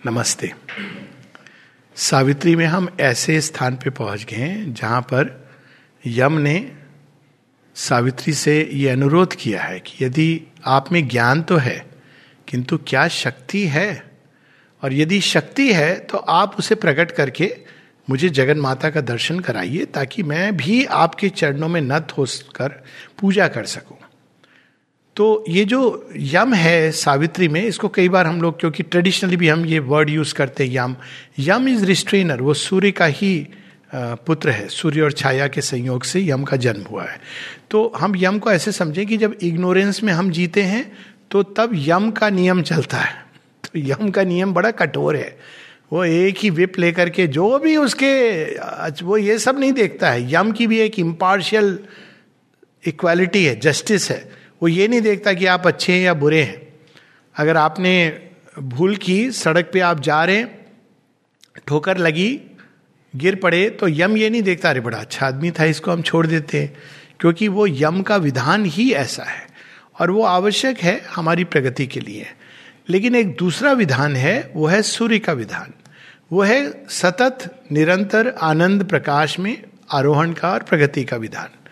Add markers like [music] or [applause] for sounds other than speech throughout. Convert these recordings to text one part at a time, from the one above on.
नमस्ते। सावित्री में हम ऐसे स्थान पे पहुँच गए हैं जहाँ पर यम ने सावित्री से ये अनुरोध किया है कि यदि आप में ज्ञान तो है, किंतु क्या शक्ति है? और यदि शक्ति है तो आप उसे प्रकट करके मुझे जगन माता का दर्शन कराइए ताकि मैं भी आपके चरणों में नत होकर पूजा कर सकूँ। तो ये जो यम है सावित्री में, इसको कई बार हम लोग, क्योंकि ट्रेडिशनली भी हम ये वर्ड यूज़ करते हैं यम। यम इज़ रिस्ट्रेनर वो सूर्य का ही पुत्र है। सूर्य और छाया के संयोग से यम का जन्म हुआ है। तो हम यम को ऐसे समझें कि जब इग्नोरेंस में हम जीते हैं तो तब यम का नियम चलता है। तो यम का नियम बड़ा कठोर है। वो एक ही विप लेकर के जो भी उसके वो ये सब नहीं देखता है। यम की भी एक इम्पार्शियल इक्वालिटी है जस्टिस है। वो ये नहीं देखता कि आप अच्छे हैं या बुरे हैं। अगर आपने भूल की, सड़क पे आप जा रहे हैं, ठोकर लगी, गिर पड़े तो यम ये नहीं देखता, अरे बड़ा अच्छा आदमी था, इसको हम छोड़ देते हैं। क्योंकि वो यम का विधान ही ऐसा है और वो आवश्यक है हमारी प्रगति के लिए। लेकिन एक दूसरा विधान है, वो है सूर्य का विधान। वो है सतत, निरंतर, आनंद प्रकाश में आरोहण का और प्रगति का विधान।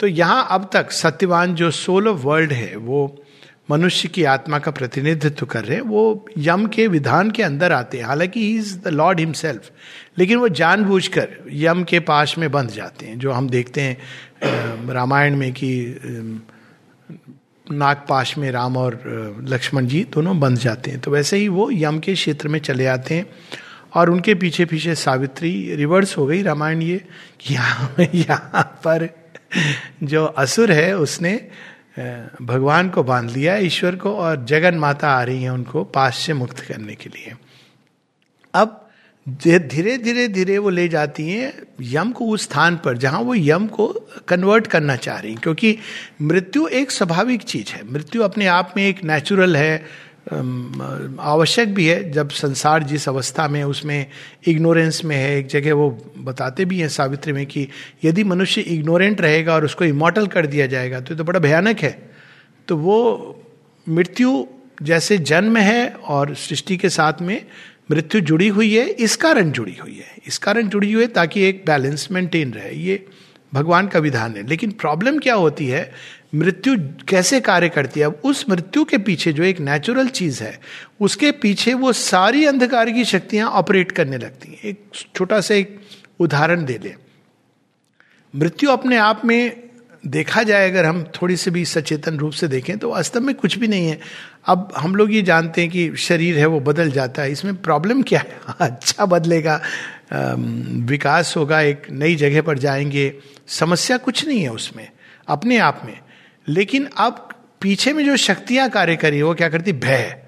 तो यहाँ अब तक सत्यवान जो सोल ऑफ़ वर्ल्ड है, वो मनुष्य की आत्मा का प्रतिनिधित्व कर रहे हैं, वो यम के विधान के अंदर आते हैं। हालाँकि he is the lord himself लेकिन वो जानबूझकर यम के पास में बंध जाते हैं, जो हम देखते हैं रामायण में कि नागपाश में राम और लक्ष्मण जी दोनों बंध जाते हैं। तो वैसे ही वो यम के क्षेत्र में चले आते हैं और उनके पीछे पीछे सावित्री रिवर्स हो गई रामायण ये यहाँ [laughs] यहाँ पर जो असुर है, उसने भगवान को बाँध लिया ईश्वर को, और जगन माता आ रही है उनको पास से मुक्त करने के लिए। अब धीरे धीरे धीरे वो ले जाती हैं यम को उस स्थान पर, जहाँ वो यम को कन्वर्ट करना चाह रही क्योंकि मृत्यु एक स्वाभाविक चीज़ है। मृत्यु अपने आप में एक नेचुरल है आवश्यक भी है जब संसार जिस अवस्था में, उसमें इग्नोरेंस में है, एक जगह वो बताते भी हैं सावित्री में कि यदि मनुष्य इग्नोरेंट रहेगा और उसको इमोटल कर दिया जाएगा तो तो बड़ा भयानक है। तो वो मृत्यु जैसे जन्म है और सृष्टि के साथ में मृत्यु जुड़ी हुई है, इस कारण जुड़ी हुई है। इस कारण जुड़ी हुई है ताकि एक बैलेंस मेंटेन रहे। ये भगवान का विधान है। लेकिन प्रॉब्लम क्या होती है? मृत्यु कैसे कार्य करती है? अब उस मृत्यु के पीछे जो एक नेचुरल चीज़ है, उसके पीछे वो सारी अंधकार की शक्तियाँ ऑपरेट करने लगती हैं। एक छोटा सा एक उदाहरण दे ले मृत्यु अपने आप में देखा जाए, अगर हम थोड़ी सी भी सचेतन रूप से देखें तो वास्तव में कुछ भी नहीं है। अब हम लोग ये जानते हैं कि शरीर है, वो बदल जाता है। इसमें प्रॉब्लम क्या है? [laughs] अच्छा बदलेगा विकास होगा, एक नई जगह पर जाएँगे, समस्या कुछ नहीं है उसमें, अपने आप में। लेकिन अब पीछे में जो शक्तियाँ कार्य करी वो क्या करती? भय।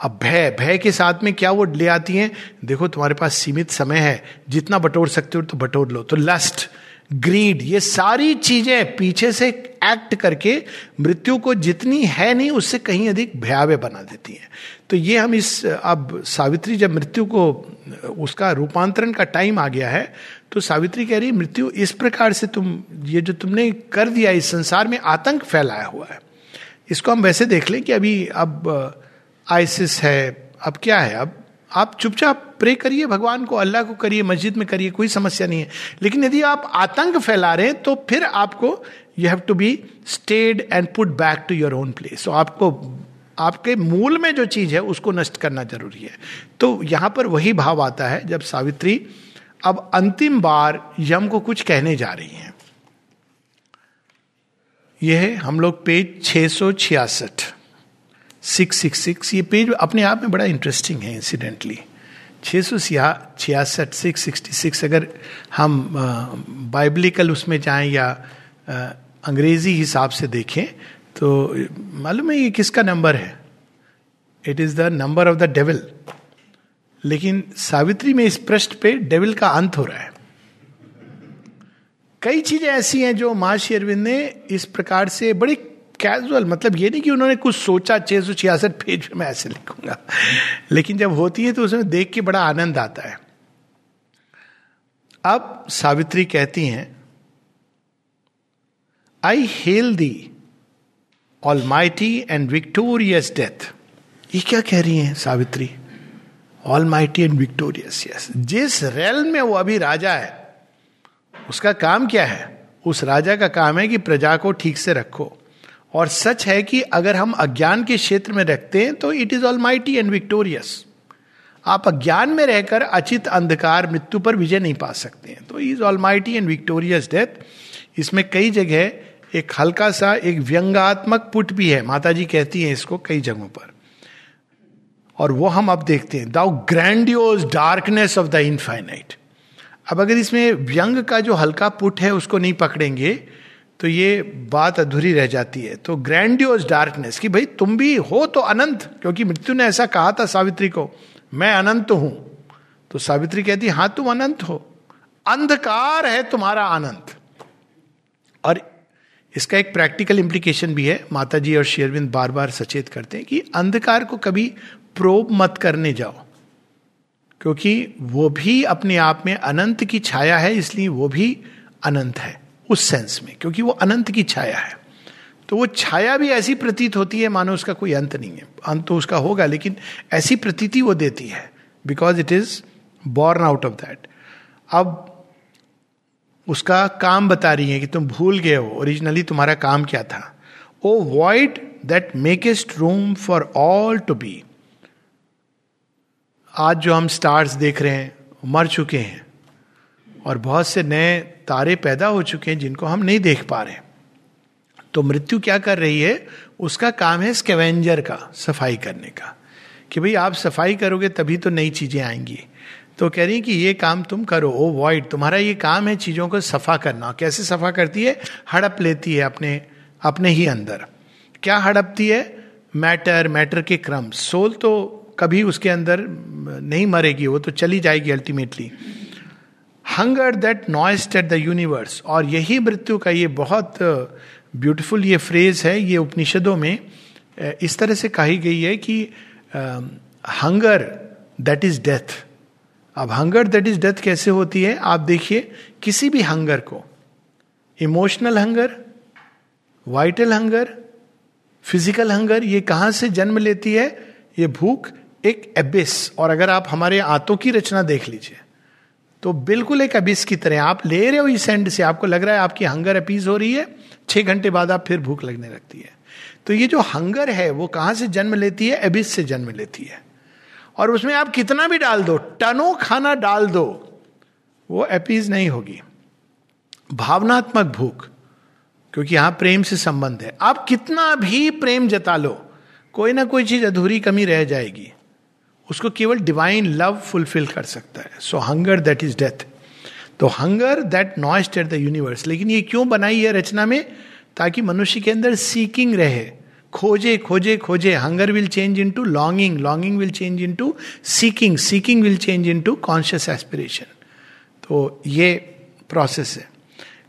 अब भय भय के साथ में क्या वो ले आती हैं? देखो, तुम्हारे पास सीमित समय है। जितना बटोर सकते हो तो बटोर लो। तो लस्ट ग्रीड ये सारी चीज़ें पीछे से एक्ट करके मृत्यु को जितनी है नहीं, उससे कहीं अधिक भयावह बना देती हैं। तो ये हम इस, अब सावित्री जब मृत्यु को, उसका रूपांतरण का टाइम आ गया है तो सावित्री कह रही मृत्यु इस प्रकार से तुम, ये जो तुमने कर दिया, इस संसार में आतंक फैलाया हुआ है। इसको हम वैसे देख लें कि अभी अब आइसिस है, अब क्या है? अब आप चुपचाप प्रे करिए, भगवान को, अल्लाह को करिए, मस्जिद में करिए, कोई समस्या नहीं है। लेकिन यदि आप आतंक फैला रहे हैं तो फिर आपको you have to be stayed and put back to your own place तो आपको, आपके मूल में जो चीज़ है, उसको नष्ट करना ज़रूरी है। तो यहाँ पर वही भाव आता है, जब सावित्री अब अंतिम बार यम को कुछ कहने जा रही हैं। यह है, हम लोग पेज छह सौ छियासठ सिक्स सिक्स सिक्स ये पेज अपने आप में बड़ा इंटरेस्टिंग है इंसिडेंटली छः सौ छियासठ सिक्स सिक्सटी सिक्स अगर हम बाइबलिकल उसमें जाएँ या अंग्रेज़ी हिसाब से देखें तो मालूम है ये किसका नंबर है? It is the number of the devil लेकिन सावित्री में इस पृष्ठ पे डेविल का अंत हो रहा है। कई चीज़ें ऐसी हैं जो माँ अरविंद ने इस प्रकार से बड़ी कैजुअल मतलब ये नहीं कि उन्होंने कुछ सोचा, छह सौ छियासठ पेज में ऐसे लिखूँगा। लेकिन जब होती है तो उसमें देख के बड़ा आनंद आता है। अब सावित्री कहती हैं I hail the almighty and victorious death ये क्या कह रही हैं Savitri? Almighty and victorious yes जिस रेल में वो अभी राजा है, उसका काम क्या है? उस राजा का काम है कि प्रजा को ठीक से रखो। और सच है कि अगर हम अज्ञान के क्षेत्र में रखते हैं तो it is almighty and victorious आप अज्ञान में रहकर अचित अंधकार, मृत्यु पर विजय नहीं पा सकते हैं। तो is almighty and victorious death इसमें कई जगह एक हल्का सा, एक व्यंगात्मक पुट भी है। माता जी कहती हैं इसको कई जगहों पर। और वो हम अब देखते हैं thou grandiose darkness of the infinite अब अगर इसमें व्यंग का जो हल्का पुट है, उसको नहीं पकड़ेंगे तो ये बात अधूरी रह जाती है। तो ग्रैंडियोज डार्कनेस कि भाई तुम भी हो तो अनंत, क्योंकि मृत्यु ने ऐसा कहा था सावित्री को, मैं अनंत हूँ। तो सावित्री कहती हाँ तुम अनंत हो। अंधकार है तुम्हारा अनंत। और इसका एक प्रैक्टिकल इंप्लीकेशन भी है माता जी और शेरविंद बार बार सचेत करते हैं कि अंधकार को कभी प्रोब मत करने जाओ। क्योंकि वो भी अपने आप में अनंत की छाया है, इसलिए वो भी अनंत है, उस सेंस में, क्योंकि वो अनंत की छाया है। तो वो छाया भी ऐसी प्रतीत होती है, मानो उसका कोई अंत नहीं है। अंत तो उसका होगा, लेकिन ऐसी प्रतीति वो देती है because it is born out of that अब उसका काम बता रही है कि तुम भूल गए हो ओरिजिनली तुम्हारा काम क्या था? O void that makest room for all to be आज जो हम स्टार्स देख रहे हैं मर चुके हैं। और बहुत से नए तारे पैदा हो चुके हैं जिनको हम नहीं देख पा रहे तो मृत्यु क्या कर रही है? उसका काम है स्केवेंजर का, सफ़ाई करने का। कि भाई आप सफ़ाई करोगे तभी तो नई चीज़ें आएँगी। तो कह रही कि ये काम तुम करो, ओ वॉइड तुम्हारा ये काम है चीज़ों को सफ़ा करना। कैसे सफ़ा करती है? हड़प लेती है अपने अपने ही अंदर। क्या हड़पती है? मैटर मैटर के क्रम। सोल तो कभी उसके अंदर नहीं मरेगी वो तो चली जाएगी ultimately hunger that gnawest at the universe और यही मृत्यु का ये बहुत ब्यूटिफुल ये फ्रेज है, ये उपनिषदों में इस तरह से कही गई है कि हंगर दैट इज़ डेथ अब हंगर दैट इज़ डेथ कैसे होती है? आप देखिए, किसी भी हंगर को emotional hunger vital hunger physical hunger ये कहाँ से जन्म लेती है? ये भूख एक एबिस और अगर आप हमारे आंतों की रचना देख लीजिए तो बिल्कुल एक अबिस की तरह आप ले रहे हो इस एंड से, आपको लग रहा है आपकी हंगर अपीज हो रही है, छह घंटे बाद आप फिर भूख लगने लगती है। तो ये जो हंगर है, वो कहाँ से जन्म लेती है? एबिस से जन्म लेती है। और उसमें आप कितना भी डाल दो, टनो खाना डाल दो, वो एपीज नहीं होगी। भावनात्मक भूख, क्योंकि यहाँ प्रेम से संबंध है। आप कितना भी प्रेम जता लो, कोई ना कोई चीज़ अधूरी कमी रह जाएगी। उसको केवल डिवाइन लव फुलफिल कर सकता है। So hunger that is death तो hunger that gnawest at the universe लेकिन ये क्यों बनाई है रचना में? ताकि मनुष्य के अंदर सीकिंग रहे। खोजे खोजे खोजे। Hunger will change into longing longing will change into seeking seeking will change into conscious aspiration तो ये प्रोसेस है।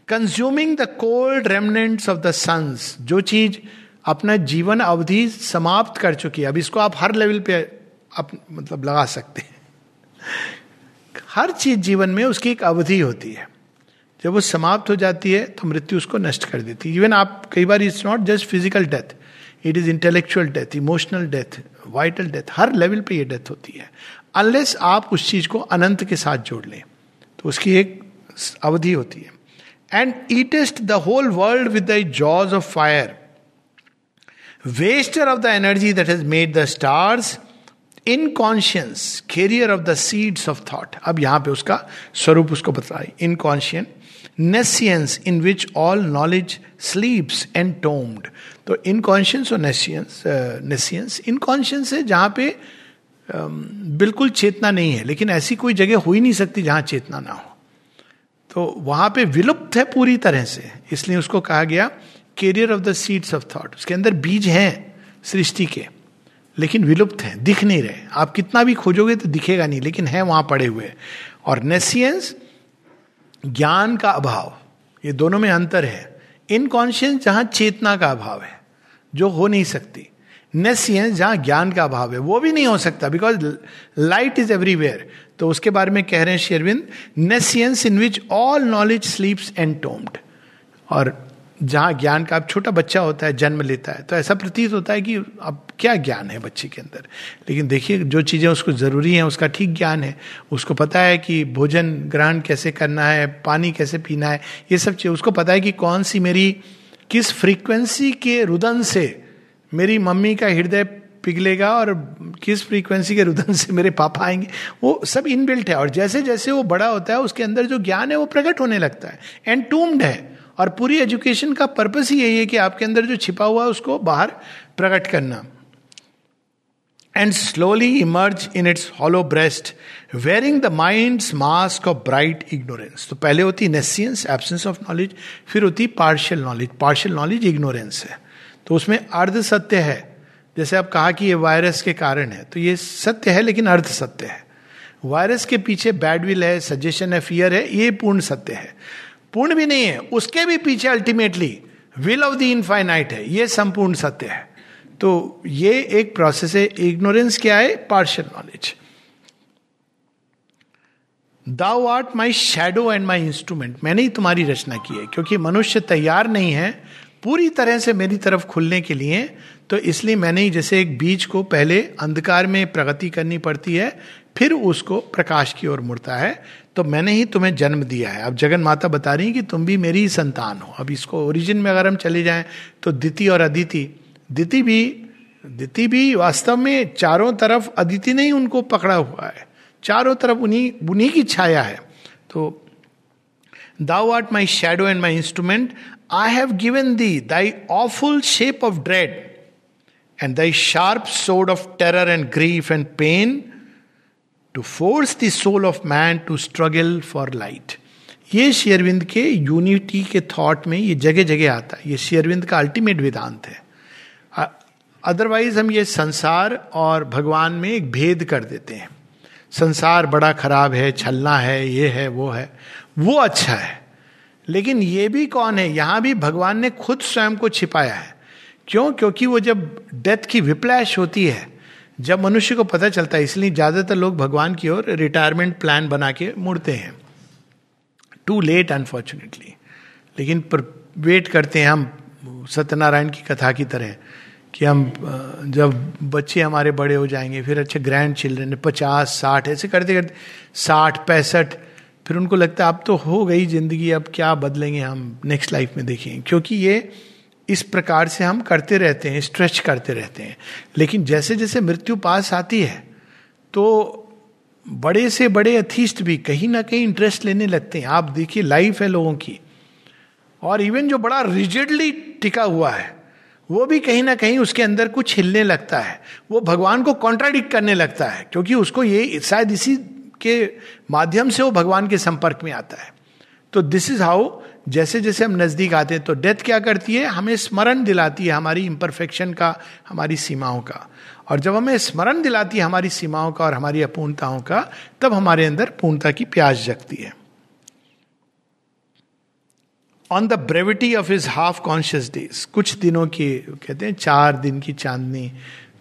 Consuming the cold remnants of the suns जो चीज़ अपना जीवन अवधि समाप्त कर चुकी है। अब इसको आप हर लेवल पे आप मतलब लगा सकते हैं। हर चीज़ जीवन में उसकी एक अवधि होती है। जब वो समाप्त हो जाती है तो मृत्यु उसको नष्ट कर देती है। इवन आप, कई बार it's not just physical death it is intellectual death emotional death vital death her level पे ये डेथ होती है। अनलेस आप उस चीज़ को अनंत के साथ जोड़ लें तो उसकी एक अवधि होती है। And eatest the whole world with the jaws of fire waster of the energy that has made the stars inconscience carrier of the seeds of thought अब यहाँ पे उसका स्वरूप उसको बताए inconscient nescience in which all knowledge sleeps and tombed तो inconscience और nescience nescience inconscience है जहाँ पे बिल्कुल चेतना नहीं है, लेकिन ऐसी कोई जगह हो ही नहीं सकती जहाँ चेतना ना हो। तो वहाँ पे विलुप्त है पूरी तरह से। इसलिए उसको कहा गया carrier of the seeds of thought उसके अंदर बीज हैं सृष्टि के। लेकिन विलुप्त हैं, दिख नहीं रहे। आप कितना भी खोजोगे तो दिखेगा नहीं, लेकिन है, वहाँ पड़े हुए और नेसियंस ज्ञान का अभाव, ये दोनों में अंतर है। इनकॉन्शियंस जहाँ चेतना का अभाव है, जो हो नहीं सकती। नेसियंस जहाँ ज्ञान का अभाव है, वो भी नहीं हो सकता बिकॉज़ लाइट इज़ एवरीवेयर तो उसके बारे में कह रहे हैं शेरविंद nescience in which all knowledge sleeps entombed और जहाँ ज्ञान का, अब छोटा बच्चा होता है, जन्म लेता है तो ऐसा प्रतीत होता है कि अब क्या ज्ञान है बच्चे के अंदर। लेकिन देखिए, जो चीज़ें उसको ज़रूरी हैं, उसका ठीक ज्ञान है, उसको पता है कि भोजन ग्रहण कैसे करना है, पानी कैसे पीना है, ये सब चीज़, उसको पता है कि कौन सी मेरी, किस फ्रीक्वेंसी के रुदन से मेरी मम्मी का हृदय पिघलेगा और किस फ्रीक्वेंसी के रुदन से मेरे पापा आएँगे। वो सब इनबिल्ट है, और जैसे जैसे वो बड़ा होता है, उसके अंदर जो ज्ञान है, वो प्रकट होने लगता है। एंड टूम्ड है। और पूरी एजुकेशन का पर्पस ही यही है कि आपके अंदर जो छिपा हुआ है उसको बाहर प्रकट करना। And slowly emerge in its hollow breast wearing the mind mask of bright ignorance तो पहले होती नेसियंस एब्सेंस ऑफ़ नॉलेज फिर होती partial knowledge partial knowledge ignorance है। तो उसमें अर्ध सत्य है। जैसे आप कहा कि ये वायरस के कारण है तो ये सत्य है लेकिन अर्ध सत्य है। वायरस के पीछे बैडविल है सजेशन है फियर है, ये पूर्ण सत्य है। पूर्ण भी नहीं है, उसके भी पीछे ultimately will of the infinite है, ये संपूर्ण सत्य है। तो ये एक प्रोसेस है इग्नोरेंस क्या है? Partial knowledge thou art my shadow and my instrument मैंने ही तुम्हारी रचना की है, क्योंकि मनुष्य तैयार नहीं है पूरी तरह से मेरी तरफ़ खुलने के लिए तो इसलिए मैंने ही जैसे एक बीज को पहले अंधकार में प्रगति करनी पड़ती है फिर उसको प्रकाश की ओर मुड़ता है तो मैंने ही तुम्हें जन्म दिया है। अब जगन माता बता रही कि तुम भी मेरी ही संतान हो। अब इसको ओरिजिन में अगर हम चले जाएँ तो दिति और अदिति दिति भी दिति भी वास्तव में चारों तरफ़ अदिति ने ही उनको पकड़ा हुआ है। चारों तरफ़ उन्हीं उन्हीं की छाया है। तो thou art my shadow and my instrument I have given thee thy awful shape of dread and thy sharp सोड of terror and grief and pain to force the soul of man to struggle for light ये शेयरविंद के unity के thought में ये जगह जगह आता है। ये शेयरविंद का अल्टीमेट वेदांत है। अदरवाइज़ हम ये संसार और भगवान में एक भेद कर देते हैं। संसार बड़ा खराब है, छलना है, ये है, वो है। वो अच्छा है। लेकिन ये भी कौन है? यहाँ भी भगवान ने खुद स्वयं को छिपाया है। क्यों? क्योंकि वो जब डेथ की विप्लैश होती है जब मनुष्य को पता चलता है, इसलिए ज़्यादातर लोग भगवान की ओर रिटायरमेंट प्लान बना के मुड़ते हैं। टू लेट अनफॉर्चुनेटली लेकिन वेट करते हैं हम, सत्यनारायण की कथा की तरह, कि हम जब बच्चे हमारे बड़े हो जाएँगे, फिर अच्छे ग्रैंड चिल्ड्रन पचास, साठ, ऐसे करते करते, साठ, पैंसठ, फिर उनको लगता है, अब तो हो गई ज़िंदगी, अब क्या बदलेंगे हम नेक्स्ट लाइफ में देखेंगे क्योंकि ये इस प्रकार से हम करते रहते हैं, स्ट्रेच करते रहते हैं। लेकिन जैसे जैसे मृत्यु पास आती है तो बड़े से बड़े अथीस्ट भी कहीं ना कहीं इंटरेस्ट लेने लगते हैं। आप देखिए लाइफ है लोगों की। और इवन जो बड़ा रिजिडली टिका हुआ है, वो भी कहीं ना कहीं उसके अंदर कुछ हिलने लगता है। वो भगवान को कॉन्ट्राडिक्ट करने लगता है, क्योंकि उसको ये, शायद इसी के माध्यम से वो भगवान के संपर्क में आता है। तो दिस इज़ हाउ जैसे जैसे हम नज़दीक आते हैं तो डेथ क्या करती है? हमें स्मरण दिलाती है हमारी इम्परफेक्शन का, हमारी सीमाओं का। और जब हमें स्मरण दिलाती है हमारी सीमाओं का और हमारी अपूर्णताओं का, तब हमारे अंदर पूर्णता की प्यास जगती है। On the brevity of his half conscious days कुछ दिनों की, कहते हैं, चार दिन की चांदनी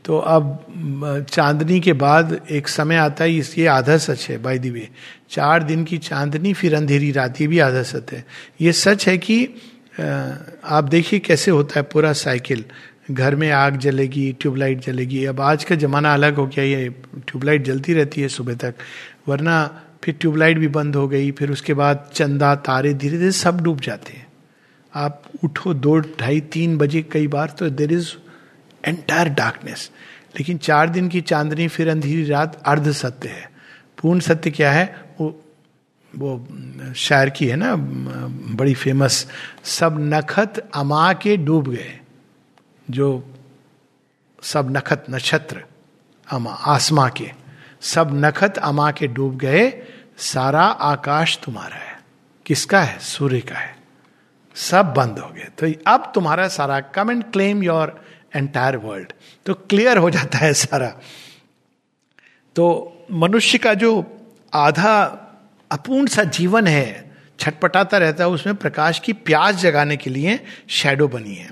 तो अब चांदनी के बाद एक समय आता है ये आधा सच है बाय दी वे चार दिन की चांदनी, फिर अंधेरी रात, ये भी आधा सच है। ये सच है कि आप देखिए कैसे होता है पूरा साइकिल घर में आग जलेगी, ट्यूबलाइट जलेगी। अब आज का ज़माना अलग हो गया, ये ट्यूबलाइट जलती रहती है सुबह तक। वरना फिर ट्यूबलाइट भी बंद हो गई, फिर उसके बाद चंदा, तारे धीरे धीरे सब डूब जाते हैं। आप उठो दो, ढाई, तीन बजे, कई बार तो देर इज़ एंटायर डार्कनेस लेकिन चार दिन की चांदनी, फिर अंधेरी रात अर्ध सत्य है। पूर्ण सत्य क्या है? वो वो शायर की है ना, बड़ी फ़ेमस सब नखत अमा के डूब गए। जो सब नखत नक्षत्र, अमा, आसमा के, सब नखत अमा के डूब गए, सारा आकाश तुम्हारा है। किसका है? सूर्य का है। सब बंद हो गए। तो अब तुम्हारा सारा come and claim your entire world तो क्लियर हो जाता है सारा। तो मनुष्य का जो आधा अपूर्ण सा जीवन है, छटपटाता रहता है, उसमें प्रकाश की प्यास जगाने के लिए शेडो बनी है।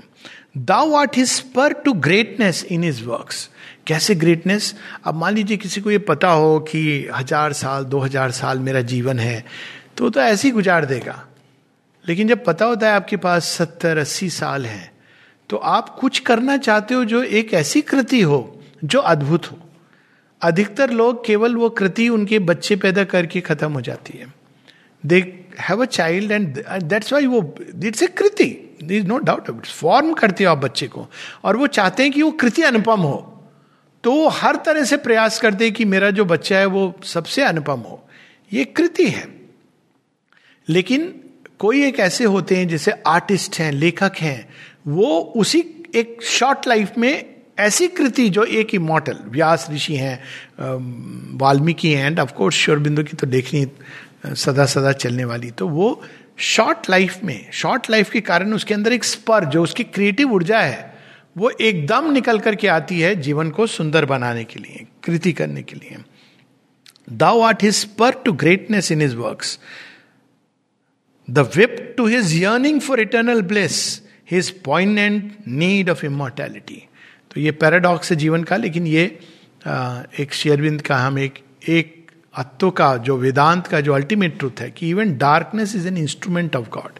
Thou art his spur to greatness in his works कैसे ग्रेटनेस अब मान लीजिए किसी को ये पता हो कि हज़ार साल, दो हज़ार साल मेरा जीवन है तो तो ऐसे ही गुजार देगा। लेकिन जब पता होता है आपके पास सत्तर, अस्सी साल है तो आप कुछ करना चाहते हो जो एक ऐसी कृति हो, जो अद्भुत हो। अधिकतर लोग केवल वो कृति उनके बच्चे पैदा करके खत्म हो जाती है। They have a child and that's why वो इट्स ए कृति। इज़ नो डाउट फॉर्म करते हो आप बच्चे को। और वो चाहते हैं कि वो कृति अनुपम हो। तो वो हर तरह से प्रयास करते हैं कि मेरा जो बच्चा है वो सबसे अनुपम हो। ये कृति है। लेकिन कोई एक ऐसे होते हैं जैसे आर्टिस्ट हैं, लेखक हैं वो उसी एक शॉर्ट लाइफ में ऐसी कृति जो एक इमोटल व्यास ऋषि हैं वाल्मीकि हैं एंड ऑफकोर्स श्योरबिंदु की तो देखनी सदा सदा चलने वाली। तो वो शॉर्ट लाइफ में शॉर्ट लाइफ के कारण उसके अंदर एक स्पर, जो उसकी क्रिएटिव ऊर्जा है, वो एकदम निकल करके आती है जीवन को सुंदर बनाने के लिए, कृति करने के लिए। Thou art his spur to greatness in his work the whip to his yearning for eternal bliss his poignant need of immortality तो ये पैराडॉक्स है जीवन का, लेकिन ये एक शेयरविंद का, हम एक एक अत्व का, जो वेदांत का जो अल्टीमेट ट्रूथ है, कि even darkness is an instrument of God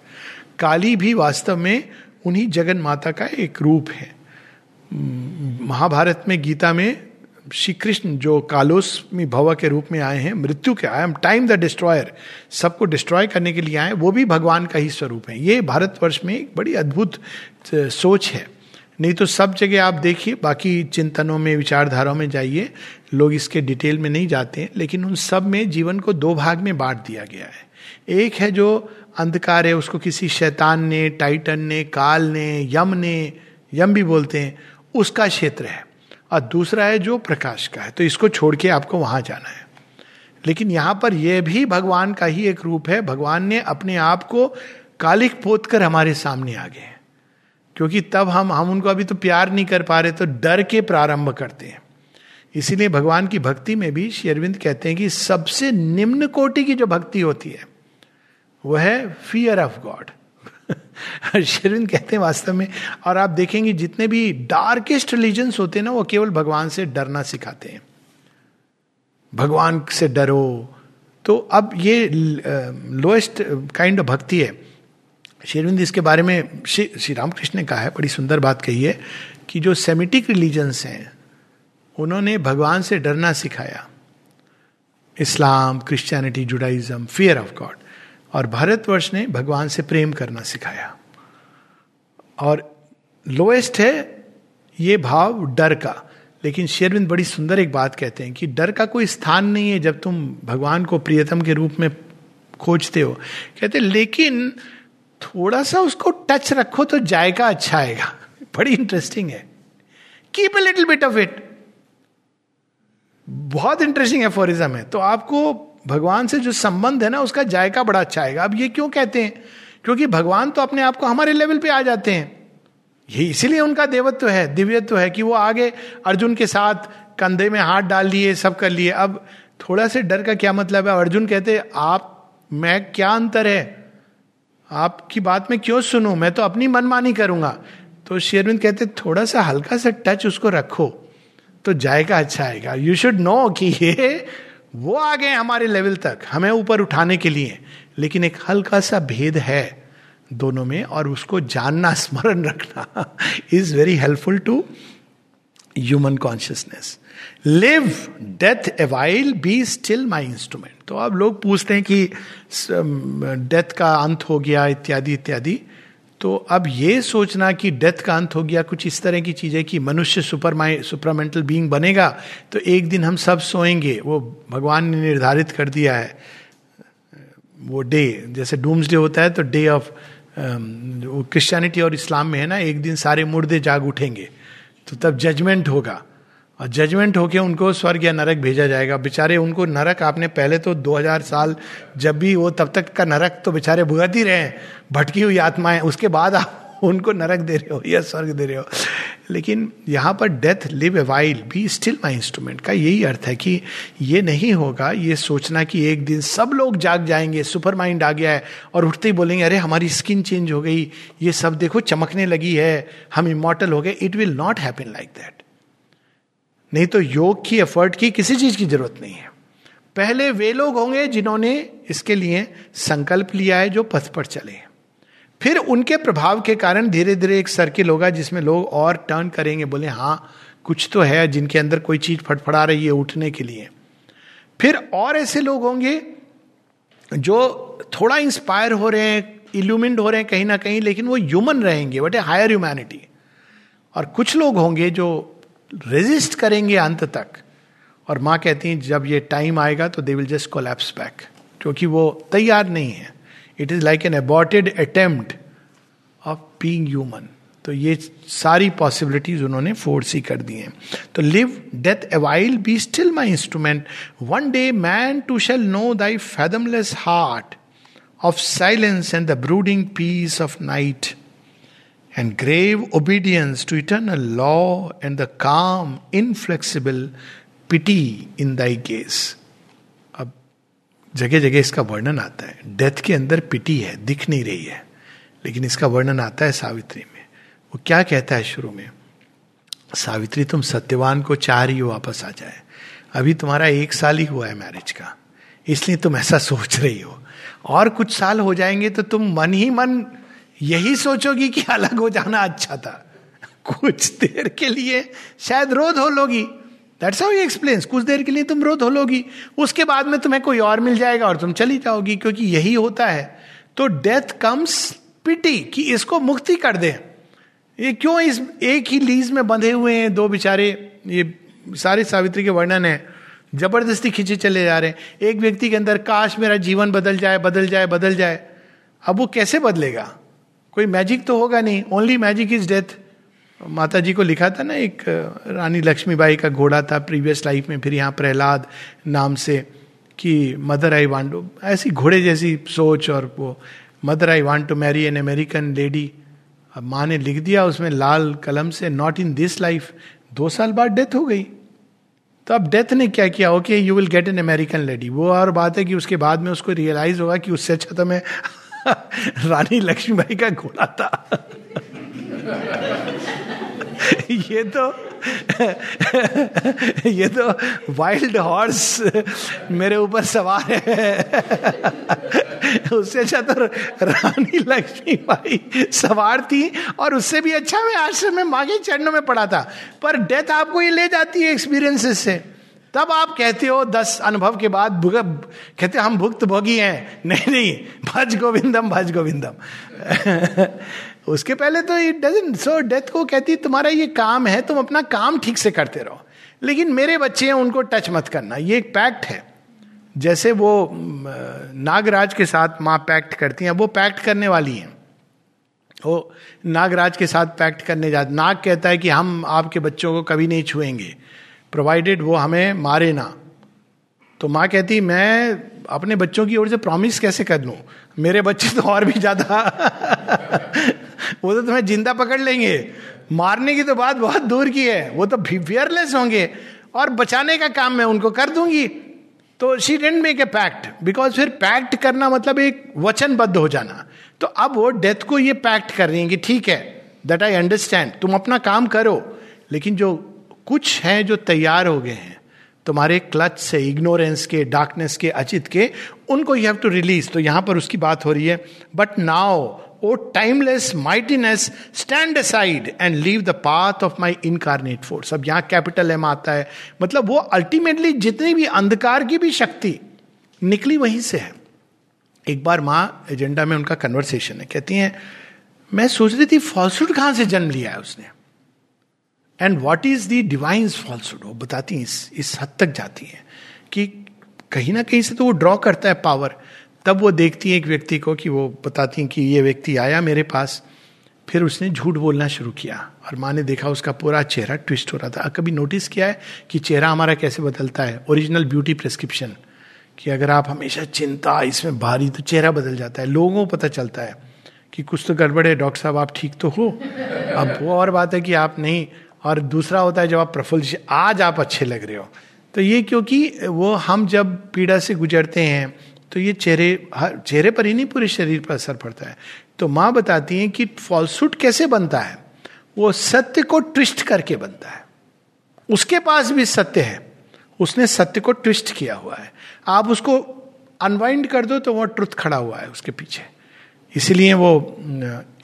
Kali भी वास्तव में उन्हीं जगन माता का एक रूप है। महाभारत में गीता में श्री कृष्ण जो कालोस्मी भव के रूप में आए हैं, मृत्यु के I am time the destroyer सबको डिस्ट्रॉय करने के लिए आए, वो भी भगवान का ही स्वरूप है। ये भारतवर्ष में एक बड़ी अद्भुत सोच है। नहीं तो सब जगह आप देखिए, बाकी चिंतनों में, विचारधाराओं में जाइए, लोग इसके डिटेल में नहीं जाते हैं, लेकिन उन सब में जीवन को दो भाग में बांट दिया गया है। एक है जो अंधकार है, उसको किसी शैतान ने, टाइटन ने, काल ने, यम ने, यम भी बोलते हैं, उसका क्षेत्र है। और दूसरा है जो प्रकाश का है। तो इसको छोड़ के आपको वहाँ जाना है। लेकिन यहाँ पर यह भी भगवान का ही एक रूप है। भगवान ने अपने आप को कालिक पोत कर हमारे सामने आ गए क्योंकि तब हम हम उनको अभी तो प्यार नहीं कर पा रहे तो डर के प्रारंभ करते हैं। इसीलिए भगवान की भक्ति में भी शेरविंद कहते हैं कि सबसे निम्न कोटि की जो भक्ति होती है, वह है फियर ऑफ़ गॉड [laughs] शेरविंद कहते हैं वास्तव में, और आप देखेंगे जितने भी डार्केस्ट रिलीजन्स होते हैं ना, वो केवल भगवान से डरना सिखाते हैं। भगवान से डरो। तो अब ये लोएस्ट काइंड ऑफ़ भक्ति है। शेरविंद इसके बारे में, श्री रामकृष्ण ने कहा है, बड़ी सुंदर बात कही है कि जो सेमिटिक रिलीजन्स हैं, उन्होंने भगवान से डरना सिखाया। Islam Christianity Judaism fear of God और भारतवर्ष ने भगवान से प्रेम करना सिखाया। और लोएस्ट है, ये भाव डर का। लेकिन शेरविंद बड़ी सुंदर एक बात कहते हैं कि डर का कोई स्थान नहीं है जब तुम भगवान को प्रियतम के रूप में खोजते हो। कहते लेकिन थोड़ा सा उसको टच रखो तो जायका अच्छा आएगा। बड़ी इंटरेस्टिंग है। Keep a little bit of it बहुत इंटरेस्टिंग एफोरिज्म है। तो आपको भगवान से जो संबंध है ना, उसका जायका बड़ा अच्छा आएगा। अब ये क्यों कहते हैं? क्योंकि भगवान तो अपने आप को हमारे लेवल पे आ जाते हैं। ये इसीलिए उनका देवत्व है, दिव्यत्व है कि वो आगे अर्जुन के साथ कंधे में हाथ डाल लिए, सब कर लिए। अब थोड़ा से डर का क्या मतलब है? अर्जुन कहते आप, मैं क्या अंतर है? आपकी बात में क्यों सुनूं? मैं तो अपनी मनमानी करूँगा। तो शेरविंद कहते थोड़ा सा हल्का सा टच उसको रखो तो जाएगा अच्छा आएगा। यू शुड नो कि ये वो आ गए हमारे लेवल तक, हमें ऊपर उठाने के लिए। लेकिन एक हल्का सा भेद है दोनों में, और उसको जानना, स्मरण रखना is very helpful to human consciousness live death awhile be still my instrument तो अब लोग पूछते हैं कि डेथ का अंत हो गया, इत्यादि इत्यादि। तो अब ये सोचना कि डेथ का अंत हो गया, कुछ इस तरह की चीज़ है कि मनुष्य सुपर सुपरमेंटल बीइंग बनेगा तो एक दिन हम सब सोएँगे। वो भगवान ने निर्धारित कर दिया है। वो डे जैसे डूम्स डे होता है तो डे ऑफ़ क्रिश्चियनिटी और इस्लाम में है ना, एक दिन सारे मुर्दे जाग उठेंगे। तो तब जजमेंट होगा। और जजमेंट होके उनको स्वर्ग या नरक भेजा जाएगा। बेचारे उनको नरक आपने पहले तो 2000 साल जब भी वो तब तक का नरक तो बेचारे भुगत ही रहे भटकी हुई आत्माएँ, उसके बाद आप उनको नरक दे रहे हो या स्वर्ग दे रहे हो। लेकिन यहाँ पर death live awhile be still my instrument का यही अर्थ है कि ये नहीं होगा, ये सोचना कि एक दिन सब लोग जाग जाएँगे सुपर माइंड आ गया है और उठते ही बोलेंगे, अरे, हमारी स्किन चेंज हो गई, ये सब देखो चमकने लगी है, हम इमोटल हो गए it will not happen like that नहीं तो योग की एफर्ट की किसी चीज़ की ज़रूरत नहीं है। पहले वे लोग होंगे जिन्होंने इसके लिए संकल्प लिया है जो पथ पर चले। फिर उनके प्रभाव के कारण धीरे धीरे एक सर्किल होगा जिसमें लोग और टर्न करेंगे, बोले हाँ कुछ तो है जिनके अंदर कोई चीज़ फटफड़ा रही है उठने के लिए। फिर और ऐसे लोग होंगे जो थोड़ा इंस्पायर हो रहे हैं इल्यूमिंड हो रहे हैं कहीं ना कहीं, लेकिन वो ह्यूमन रहेंगे वट ए हायर ह्यूमैनिटी और कुछ लोग होंगे जो रेजिस्ट करेंगे अंत तक। और माँ कहती हैं, जब ये टाइम आएगा तो they will just collapse back क्योंकि वो तैयार नहीं है। It is like an aborted attempt of being human तो ये सारी पॉसिबिलिटीज उन्होंने फोर्स ही कर दी हैं। तो live death avail be still my instrument one day man too shall know thy fathomless heart of silence and the brooding peace of night and grave obedience to eternal law and the calm inflexible pity in thy gaze अब जगह जगह इसका वर्णन आता है। Death के अंदर पिटी है, दिख नहीं रही है। लेकिन इसका वर्णन आता है सावित्री में। वो क्या कहता है शुरू में? सावित्री, तुम सत्यवान को चाह रही हो वापस आ जाए। अभी तुम्हारा एक साल ही हुआ है मैरिज का। इसलिए तुम ऐसा सोच रही हो। और कुछ साल हो जाएँगे तो तुम मन ही मन यही सोचोगी कि अलग हो जाना अच्छा था। कुछ देर के लिए शायद रोध हो लोगी। दैट्स हाउ एक्सप्लेन कुछ देर के लिए तुम रोध हो लोगी। उसके बाद में तुम्हें कोई और मिल जाएगा और तुम चली जाओगी, क्योंकि यही होता है। तो डेथ कम्स पिटी कि इसको मुक्ति कर दे। ये क्यों इस एक ही लीज में बंधे हुए हैं दो बेचारे? ये सारे सावित्री के वर्णन है। ज़बरदस्ती खींचे चले जा रहे हैं। एक व्यक्ति के अंदर काश मेरा जीवन बदल जाए बदल जाए बदल जाए। अब वो कैसे बदलेगा? कोई मैजिक तो होगा नहीं. ओनली मैजिक इज़ डेथ माता जी को लिखा था ना एक, रानी लक्ष्मीबाई का घोड़ा था प्रीवियस लाइफ में, फिर यहाँ प्रहलाद नाम से, कि मदर आई वांट टू ऐसी घोड़े जैसी सोच और वो mother I want to marry an American lady अब माँ ने लिख दिया उसमें लाल कलम से नॉट इन दिस लाइफ दो साल बाद डेथ हो गई. तो अब डेथ ने क्या किया? Okay you will get an American lady वो और बात है कि उसके बाद में उसको रियलाइज़ होगा कि उससे अच्छा तो मैं [laughs] रानी लक्ष्मीबाई का घोड़ा था। ये तो ये तो वाइल्ड हॉर्स मेरे ऊपर सवार है। उससे अच्छा तो रानी लक्ष्मी बाई सवार थी और उससे भी अच्छा मैं आश्रम में माँ के चरणों में पड़ा था। पर डेथ आपको ये ले जाती है एक्सपीरियंसेस से। तब आप कहते हो दस अनुभव के बाद कहते हम भुक्त भोगी हैं। नहीं नहीं, भज गोविंदम भज गोविंदम। [laughs] उसके पहले तो इट डजेंट सो डेथ को कहती, तुम्हारा ये काम है, तुम अपना काम ठीक से करते रहो। लेकिन मेरे बच्चे हैं, उनको टच मत करना। ये एक पैक्ट है। जैसे वो नागराज के साथ माँ पैक्ट करती हैं वो पैक्ट करने वाली हैं। वो नागराज के साथ पैक्ट करने जाते नाग कहता है कि हम आपके बच्चों को कभी नहीं छुएँगे। प्रोवाइडेड वो हमें मारे ना। तो माँ कहती, मैं अपने बच्चों की ओर से प्रॉमिस कैसे कर लूँ मेरे बच्चे तो और भी ज़्यादा [laughs] वो तो तुम्हें ज़िंदा पकड़ लेंगे। मारने की तो बात बहुत दूर की है। वो तो फियरलेस होंगे। और बचाने का काम मैं उनको कर दूँगी। तो she didn't make a pact because फिर पैक्ट करना मतलब एक वचनबद्ध हो जाना। तो अब वो डेथ को ये पैक्ट कर रही है कि ठीक है दैट आई अंडरस्टैंड तुम अपना काम करो। लेकिन जो कुछ है जो तैयार हो गए हैं। तुम्हारे क्लच से, इग्नोरेंस के, डार्कनेस के, अचित के, उनको यू हैव टू रिलीज़ तो यहाँ पर उसकी बात हो रही है। But now O timeless mightiness stand aside and leave the path of my incarnate force अब यहाँ कैपिटल एम आता है। मतलब वो अल्टीमेटली जितनी भी अंधकार की भी शक्ति निकली वहीं से है। एक बार माँ एजेंडा में उनका कन्वर्सेशन है। कहती हैं, मैं सोच रही थी फॉल्सूड कहाँ से जन्म लिया है उसने? And what is the divine falsehood वो बताती हैं, इस इस हद तक जाती हैं कि कहीं ना कहीं से तो वो ड्रॉ करता है पावर तब वो देखती है एक व्यक्ति को कि वो बताती हैं कि ये व्यक्ति आया मेरे पास, फिर उसने झूठ बोलना शुरू किया। और माँ ने देखा उसका पूरा चेहरा ट्विस्ट हो रहा था। कभी नोटिस किया है कि चेहरा हमारा कैसे बदलता है? ओरिजिनल ब्यूटी प्रिस्क्रिप्शन कि अगर आप हमेशा चिंता, इसमें भारी तो चेहरा बदल जाता है। लोगों को पता चलता है कि कुछ तो गड़बड़ है, डॉक्टर साहब, आप ठीक तो हो? अब वो और बात है कि आप नहीं और दूसरा होता है जब आप प्रफुल्ल आज आप अच्छे लग रहे हो। तो ये क्योंकि वो हम जब पीड़ा से गुजरते हैं तो ये चेहरे, हर, चेहरे पर ही नहीं, पूरे शरीर पर असर पड़ता है। तो माँ बताती हैं कि फॉल्सूट कैसे बनता है? वो सत्य को ट्विस्ट करके बनता है। उसके पास भी सत्य है। उसने सत्य को ट्विस्ट किया हुआ है। आप उसको अनवाइंड कर दो तो वह ट्रुथ खड़ा हुआ है उसके पीछे। इसीलिए वो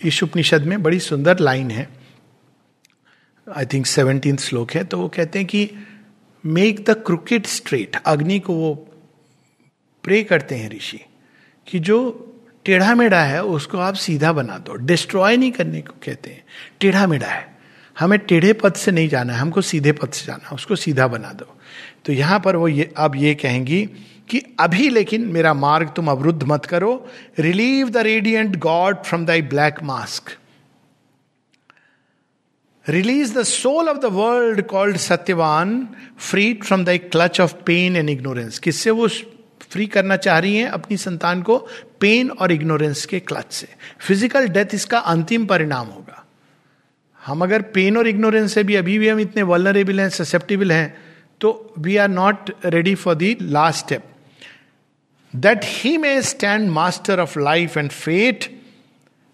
इस उपनिषद में बड़ी सुंदर लाइन है। आई थिंक सेवनटीन श्लोक है तो वो कहते हैं कि मेक द क्रिकेट स्ट्रेट अग्नि को वो प्रे करते हैं ऋषि कि जो टेढ़ा मेढ़ा है, उसको आप सीधा बना दो। डिस्ट्रॉय नहीं करने को कहते हैं। टेढ़ा मेढ़ा है। हमें टेढ़े पद से नहीं जाना है, हमको सीधे पद से जाना है, उसको सीधा बना दो। तो यहाँ पर वो ये अब ये कहेंगी कि अभी लेकिन मेरा मार्ग तुम अवरुद्ध मत करो। Relieve the radiant god from thy black mask release the soul of the world called Satyavan free from the clutch of pain and ignorance किससे वो फ्री करना चाह रही हैं? अपनी संतान को पेन और इग्नोरेंस के क्लच से। फ़िज़िकल डेथ इसका अंतिम परिणाम होगा। हम अगर पेन और इग्नोरेंस से भी अभी भी हम इतने वलनरेबल हैं ससेप्टिबल हैं तो we are not ready for the last step that he may stand master of life and fate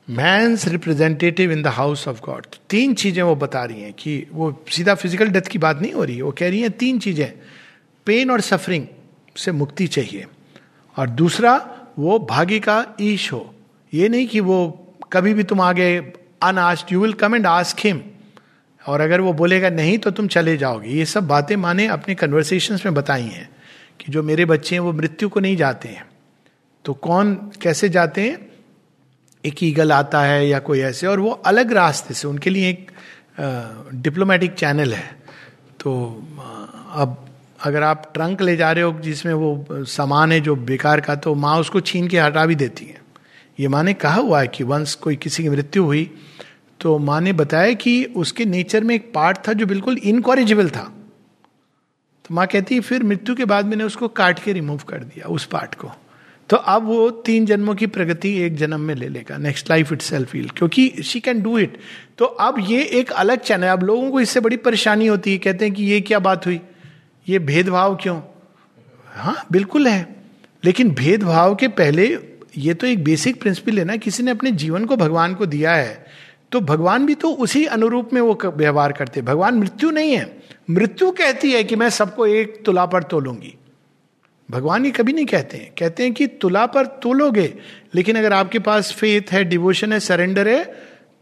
man's representative in the house of God तीन चीज़ें वो बता रही हैं कि वो सीधा फ़िज़िकल डेथ की बात नहीं हो रही है वो कह रही हैं तीन चीज़ें। पेन और सफरिंग से मुक्ति चाहिए। और दूसरा, वो भाग्य का ईश हो। ये नहीं कि वो कभी भी तुम आगे unasked you will come and ask him और अगर वो बोलेगा नहीं तो तुम चले जाओगे। ये सब बातें माने अपने कन्वर्सेशन में बताई हैं कि जो मेरे बच्चे हैं, वो मृत्यु को नहीं जाते हैं। तो कौन कैसे जाते हैं? एक ईगल आता है या कोई ऐसे, और वो अलग रास्ते से, उनके लिए एक डिप्लोमेटिक चैनल है। तो अब अगर आप ट्रंक ले जा रहे हो जिसमें वो सामान है जो बेकार का तो माँ उसको छीन के हटा भी देती है। ये माँ ने कहा हुआ है कि वंश कोई किसी की मृत्यु हुई तो माँ ने बताया कि उसके नेचर में एक पार्ट था जो बिल्कुल इनकॉरेजिबल था। तो माँ कहती है, फिर मृत्यु के बाद मैंने उसको काट के रिमूव कर दिया, उस पार्ट को। तो अब वो तीन जन्मों की प्रगति एक जन्म में ले लेगा। Next life itself feel क्योंकि शी कैन डू इट तो अब ये एक अलग चैनल है। अब लोगों को इससे बड़ी परेशानी होती है। कहते हैं कि ये क्या बात हुई? ये भेदभाव क्यों? हाँ बिल्कुल है। लेकिन भेदभाव के पहले ये तो एक बेसिक प्रिंसिपल है ना। किसी ने अपने जीवन को भगवान को दिया है तो भगवान भी तो उसी अनुरूप में वो व्यवहार करते भगवान मृत्यु नहीं है। मृत्यु कहती है कि मैं सबको एक तुला पर तोलूँगी। भगवान ये कभी नहीं कहते हैं। कहते हैं कि तुला पर तोलोगे, लेकिन अगर आपके पास फेथ है डिवोशन है सरेंडर है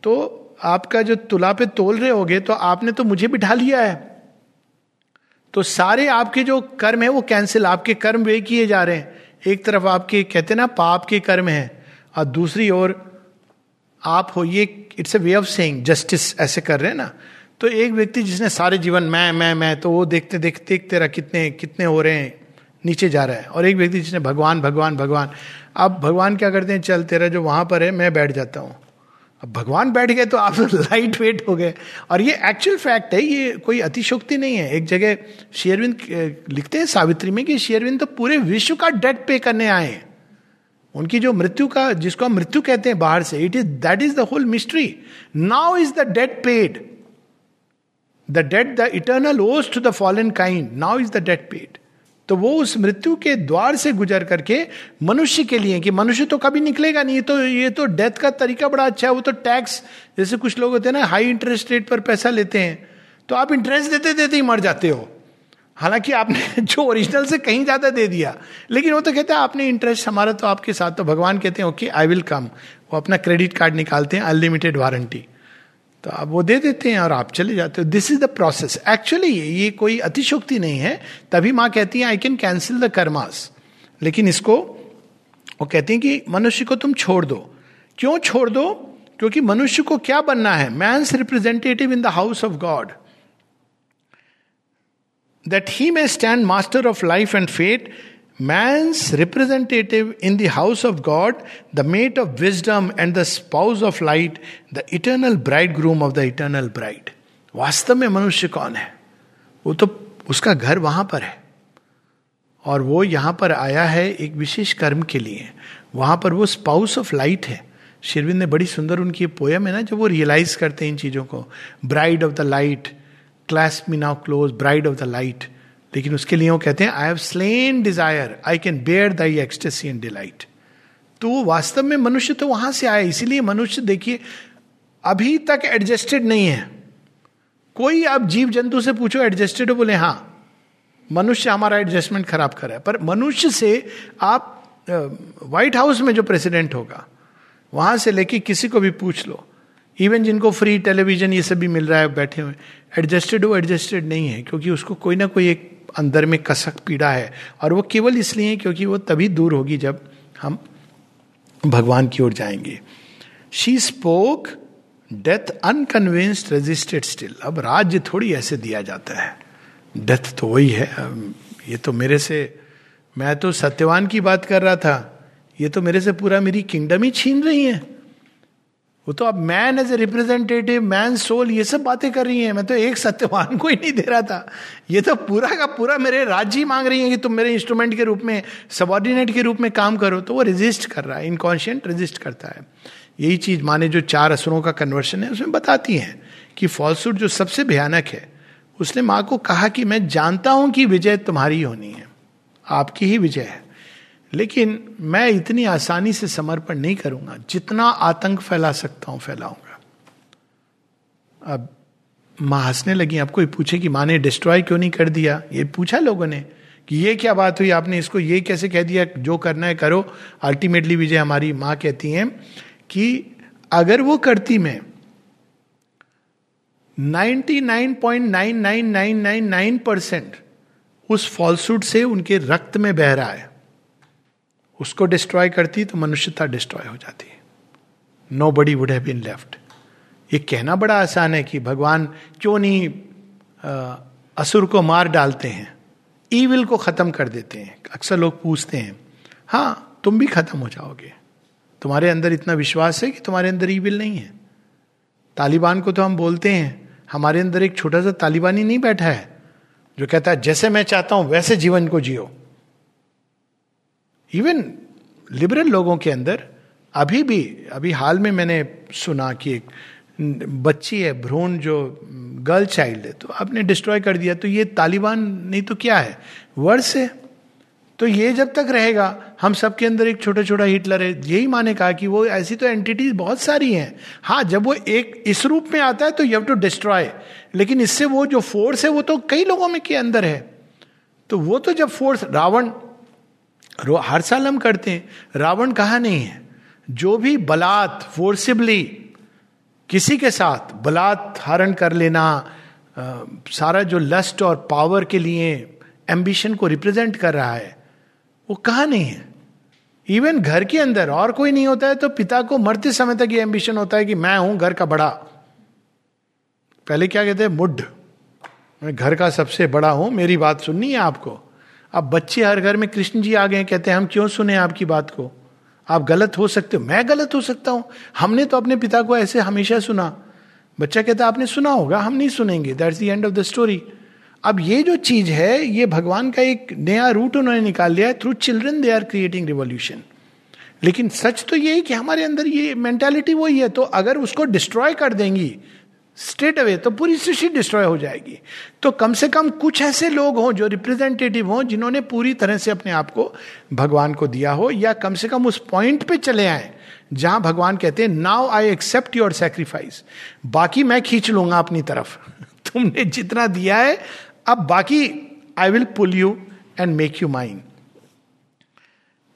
तो आपका जो तुला पे तोल रहे होगे तो आपने तो मुझे बिठा लिया है। तो सारे आपके जो कर्म है, वो कैंसिल आपके कर्म वे किए जा रहे हैं। एक तरफ़ आपके, कहते ना, पाप के कर्म है, और दूसरी ओर आप हो, ये it's a way of saying justice ऐसे कर रहे हैं ना। तो एक व्यक्ति जिसने सारे जीवन, मैं मैं मैं तो वो देखते देखते देखते रहा, कितने कितने हो रहे हैं। नीचे जा रहा है और एक व्यक्ति जिसने भगवान भगवान भगवान। अब भगवान क्या करते हैं? चल, तेरा जो वहाँ पर है, मैं बैठ जाता हूँ। अब भगवान बैठ गए तो आप [laughs] लाइट वेट हो गए। और ये एक्चुअल फैक्ट है, ये कोई अतिशोक्ति नहीं है। एक जगह शेयरविंद लिखते हैं सावित्री में कि शेयरविंद तो पूरे विश्व का डेट पे करने आए हैं। उनकी जो मृत्यु का, जिसको हम मृत्यु कहते हैं बाहर से it is that is the whole mystery now is the debt paid the debt the eternal owes to the fallen kind now is the debt paid तो वो उस मृत्यु के द्वार से गुजर करके मनुष्य के लिए, कि मनुष्य तो कभी निकलेगा नहीं तो ये तो डेथ का तरीका बड़ा अच्छा है, वो तो टैक्स जैसे कुछ लोग होते हैं ना हाई इंटरेस्ट रेट पर पैसा लेते हैं तो आप इंटरेस्ट देते देते ही मर जाते हो। हालाँकि आपने [laughs] जो ओरिजिनल से कहीं ज़्यादा दे दिया, लेकिन वो तो कहते हैं, आपने इंटरेस्ट हमारा तो आपके साथ तो भगवान कहते हैं ओके आई विल कम वो अपना क्रेडिट कार्ड निकालते हैं अनलिमिटेड वारंटी तो आप वो दे देते हैं और आप चले जाते हो। This is the process actually ये कोई अतिशोक्ति नहीं है। तभी माँ कहती है I can cancel the karmas लेकिन इसको वो कहती हैं कि मनुष्य को तुम छोड़ दो। क्यों छोड़ दो? क्योंकि मनुष्य को क्या बनना है? Man's representative in the house of God that he may stand master of life and fate man's representative in the house of God, the mate of wisdom and the spouse of light, the eternal bridegroom of the eternal bride. वास्तव में मनुष्य कौन है? वो तो उसका घर वहाँ पर है। और वो यहाँ पर आया है एक विशेष कर्म के लिए। वहाँ पर वो स्पाउस ऑफ़ लाइट है। शिरविंद ने बड़ी सुंदर उनकी पोयम है ना जब वो रियलाइज़ करते हैं इन चीज़ों को। Bride of the light clasp me now close bride of the light लेकिन उसके लिए वो कहते हैं I have slain desire I can bear thy ecstasy and delight तो वो वास्तव में मनुष्य तो वहाँ से आया, इसीलिए मनुष्य देखिए, अभी तक एडजस्टेड नहीं है। कोई आप जीव जंतु से पूछो एडजस्टेड हो, बोले हाँ मनुष्य हमारा एडजस्टमेंट खराब कर है। पर मनुष्य से आप व्हाइट हाउस में जो प्रेसिडेंट होगा, वहाँ से लेके किसी को भी पूछ लो। इवन जिनको फ्री टेलीविज़न ये सब भी मिल रहा है, बैठे हुए एडजस्टेड वो एडजस्टेड नहीं है, क्योंकि उसको कोई ना कोई एक अंदर में कसक पीड़ा है। और वो केवल इसलिए क्योंकि वो तभी दूर होगी जब हम भगवान की ओर जाएँगे। She spoke death unconvinced resisted still अब राज्य थोड़ी ऐसे दिया जाता है। डेथ तो वही है। ये तो मेरे से, मैं तो सत्यवान की बात कर रहा था। ये तो मेरे से पूरा मेरी किंगडम ही छीन रही है। वो तो अब man as a representative man soul ये सब बातें कर रही हैं। मैं तो एक सत्यवान को ही नहीं दे रहा था। ये तो पूरा का पूरा मेरे राज्य ही मांग रही है कि तुम मेरे इंस्ट्रूमेंट के रूप में सबॉर्डिनेट के रूप में काम करो। तो वो रेजिस्ट कर रहा है इनकॉन्शियंट रेजिस्ट करता है। यही चीज़ माने जो चार असुरों का कन्वर्शन है, उसमें बताती है कि फॉल्सूट जो सबसे भयानक है, उसने माँ को कहा कि मैं जानता हूँ कि विजय तुम्हारी होनी है। आपकी ही विजय है। लेकिन मैं इतनी आसानी से समर्पण नहीं करूँगा। जितना आतंक फैला सकता हूँ, फैलाऊँगा। अब माँ हंसने लगी कोई पूछे कि माँ ने डिस्ट्रॉय क्यों नहीं कर दिया? ये पूछा लोगों ने कि ये क्या बात हुई? आपने इसको ये कैसे कह दिया? जो करना है करो। अल्टीमेटली विजय हमारी माँ कहती हैं कि अगर वो करती मैं 99.99999 परसेंट उस फॉल्सूट से उनके रक्त में बह रहा है। उसको डिस्ट्रॉय करती तो मनुष्यता डिस्ट्रॉय हो जाती। Nobody would have been left ये कहना बड़ा आसान है कि भगवान क्यों नहीं असुर को मार डालते हैं? ईविल को खत्म कर देते हैं। अक्सर लोग पूछते हैं हाँ तुम भी खत्म हो जाओगे। तुम्हारे अंदर इतना विश्वास है कि तुम्हारे अंदर ईविल नहीं है। तालिबान को तो हम बोलते हैं, हमारे अंदर एक छोटा सा तालिबानी नहीं बैठा है, जो कहता है, जैसे मैं चाहता हूँ, वैसे जीवन को जियो। इवन लिबरल लोगों के अंदर, अभी भी, अभी हाल में मैंने सुना कि एक बच्ची है, भ्रूण जो, गर्ल चाइल्ड है तो आपने डिस्ट्रॉय कर दिया तो ये तालिबान नहीं तो क्या है? वर्ष है। तो ये जब तक रहेगा, हम सबके अंदर एक छोटा छोटा हिटलर है, यही माने कहा कि वो ऐसी तो एंटिटीज बहुत सारी हैं। हाँ जब वो एक इस रूप में आता है तो यू हैव टू डिस्ट्रॉय लेकिन इससे वो जो फोर्स है, वो तो कई लोगों में के अंदर है। तो वो तो जब फोर्स रावण हर साल हम करते हैं। रावण कहा नहीं है? जो भी बलात् फोर्सिबली किसी के साथ बलात् हरण कर लेना आ, सारा जो लस्ट और पावर के लिए एम्बिशन को रिप्रेजेंट कर रहा है वो कहा नहीं है? इवन घर के अंदर और कोई नहीं होता है तो पिता को मरते समय तक ये एम्बिशन होता है कि मैं हूँ घर का बड़ा। पहले क्या कहते हैं? मुड मैं घर का सबसे बड़ा हूँ मेरी बात सुननी है आपको। अब बच्चे हर घर में कृष्ण जी आ गए कहते हैं, हम क्यों सुने आपकी बात को? आप गलत हो सकते हो। मैं गलत हो सकता हूँ। हमने तो अपने पिता को ऐसे हमेशा सुना। बच्चा कहता आपने सुना होगा, हम नहीं सुनेंगे। That's the end of the story अब ये जो चीज़ है, ये भगवान का एक नया रूट उन्होंने निकाल लिया है। Through children they are creating revolution लेकिन सच तो ये है कि हमारे अंदर ये मेंटेलिटी वही है। तो अगर उसको डिस्ट्रॉय कर देंगी स्ट्रेट अवे तो पूरी सृष्टि डिस्ट्रॉय हो जाएगी। तो कम से कम कुछ ऐसे लोग हों जो रिप्रेजेंटेटिव हों, जिन्होंने पूरी तरह से अपने आप को भगवान को दिया हो, या कम से कम उस पॉइंट पे चले आए, जहाँ भगवान कहते हैं now I accept your sacrifice बाकी मैं खींच लूँगा अपनी तरफ़। [laughs] तुमने जितना दिया है, अब बाकी I will pull you and make you mind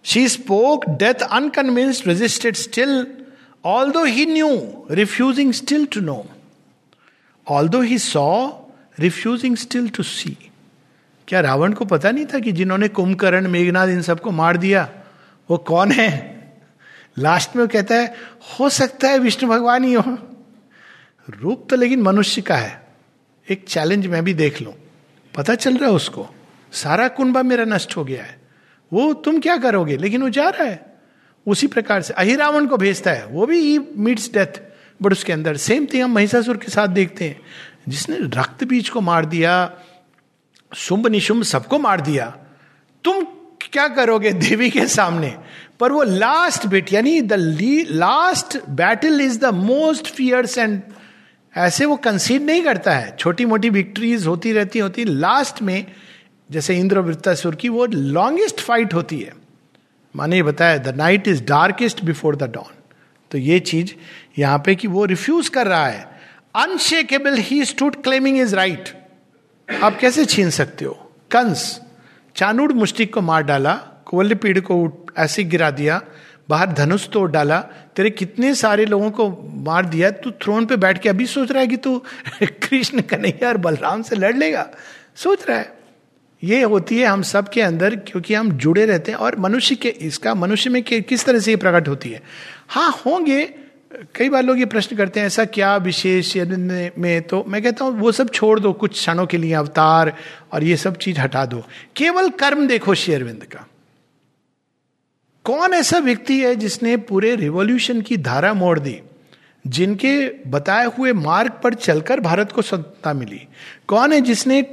she spoke death unconvinced resisted still although he knew refusing still to know although he saw refusing still to see क्या रावण को पता नहीं था कि जिन्होंने कुंभकर्ण मेघनाथ इन सबको मार दिया, वो कौन है? लास्ट में वो कहता है, हो सकता है विष्णु भगवान ही हो। रूप तो लेकिन मनुष्य का है। एक चैलेंज मैं भी देख लू। पता चल रहा है उसको। सारा कुंभा मेरा नष्ट हो गया है। वो तुम क्या करोगे? लेकिन वो जा रहा है। उसी प्रकार से अहिरावण को भेजता है। वो भी मीट्स डेथ बट उसके अंदर सेम थिंग हम महिषासुर के साथ देखते हैं। जिसने रक्त बीज को मार दिया, शुंभ निशुंभ सबको मार दिया, तुम क्या करोगे देवी के सामने? पर वो लास्ट बिट, यानी the last battle is the most fierce and ऐसे वो कंसीड नहीं करता है। छोटी मोटी विक्ट्रीज होती रहती, होती लास्ट में, जैसे इंद्र वृत्तासुर की वो लॉन्गेस्ट फाइट होती है। माने बताया the night is darkest before the dawn तो ये चीज़ यहाँ पे कि वो रिफ्यूज कर रहा है। Unshakable he stood claiming his right आप कैसे छीन सकते हो? कंस, चानुड़ मुस्टिक को मार डाला कोल्लपीड़ को ऐसे गिरा दिया, बाहर धनुष तोड़ डाला, तेरे कितने सारे लोगों को मार दिया, तू थ्रोन पे बैठ के अभी सोच रहा है कि तू [laughs] कृष्ण कन्हैया और बलराम से लड़ लेगा। सोच रहा है। ये होती है हम सब के अंदर, क्योंकि हम जुड़े रहते हैं, और मनुष्य के, इसका मनुष्य में किस तरह से ये प्रकट होती है? हाँ होंगे। कई बार लोग ये प्रश्न करते हैं, ऐसा क्या विशेष में तो मैं कहता हूँ, वो सब छोड़ दो, कुछ क्षणों के लिए अवतार और ये सब चीज़ हटा दो। केवल कर्म देखो शेरविंद का। कौन ऐसा व्यक्ति है जिसने पूरे रिवॉल्यूशन की धारा मोड़ दी, जिनके बताए हुए मार्ग पर चलकर भारत को स्वतंत्रता मिली? कौन है जिसने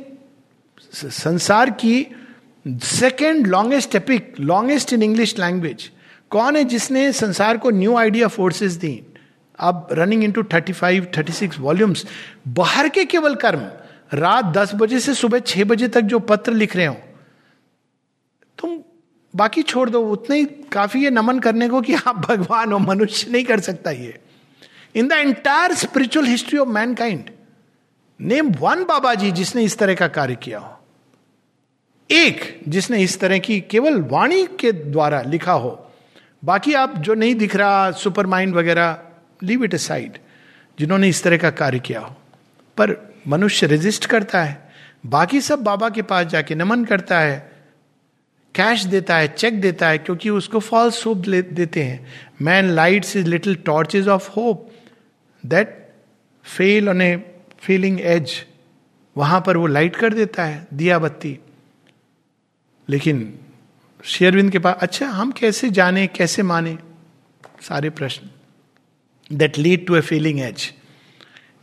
संसार की second longest epic longest in English language कौन है जिसने संसार को न्यू आइडिया फोर्सेस दी? अब running into thirty five thirty six volumes बाहर के केवल कर्म, रात दस बजे से सुबह छह बजे तक जो पत्र लिख रहे हो, तुम बाकी छोड़ दो, उतना ही काफ़ी है नमन करने को कि [laughs] आप भगवान हो, मनुष्य नहीं कर सकता ये। In the entire spiritual history of mankind name one baba ji जिसने इस तरह का कार्य किया हो। एक जिसने इस तरह की केवल वाणी के द्वारा लिखा हो बाकी आप जो नहीं दिख रहा, सुपर माइंड वगैरह लीव इट साइड जिन्होंने इस तरह का कार्य किया हो। पर मनुष्य रेजिस्ट करता है। बाकी सब बाबा के पास जाके नमन करता है। कैश देता है चेक देता है, क्योंकि उसको फॉल्स होप देते हैं। Man lights is little torches of hope that fail on a failing edge वहाँ पर वो लाइट कर देता है दिया बत्ती लेकिन शेयरविंद के पास अच्छा हम कैसे जाने, कैसे माने? सारे प्रश्न। That lead to a failing edge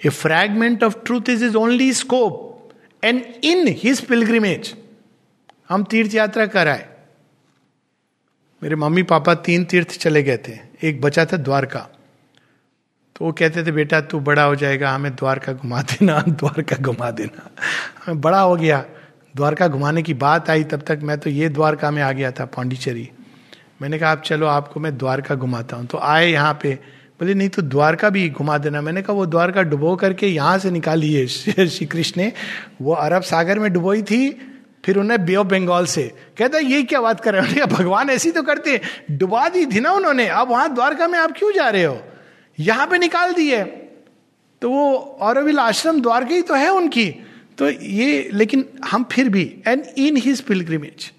a fragment of truth is his only scope and in his pilgrimage हम तीर्थ यात्रा कराए मेरे मम्मी पापा तीन तीर्थ चले गए थे। एक बचा था द्वारका। तो वो कहते थे, बेटा, तू बड़ा हो जाएगा, हमें द्वारका घुमा देना, [laughs] द्वारका घुमा देना। हमें बड़ा हो गया। द्वारका घुमाने की बात आई, तब तक मैं तो ये द्वारका में आ गया था, पांडिचेरी। मैंने कहा, आप चलो, आपको मैं द्वारका घुमाता हूँ। तो आए यहाँ पे, बोले, नहीं तो द्वारका भी घुमा देना। मैंने कहा, वो द्वारका डुबो करके यहाँ से निकाली है। [laughs] श्री कृष्ण ने, वो अरब सागर में डुबोई थी, फिर उन्हें बे ऑफ़ बंगाल से। कहता, ये क्या बात कर रहे हो? [laughs] भगवान ऐसी तो करते डुबा दी थी ना उन्होंने, अब वहाँ द्वारका में आप क्यों जा रहे हो? यहाँ पे निकाल दिए। तो वो औरविल आश्रम द्वारका ही तो है उनकी। तो ये, लेकिन हम फिर भी and in his pilgrimage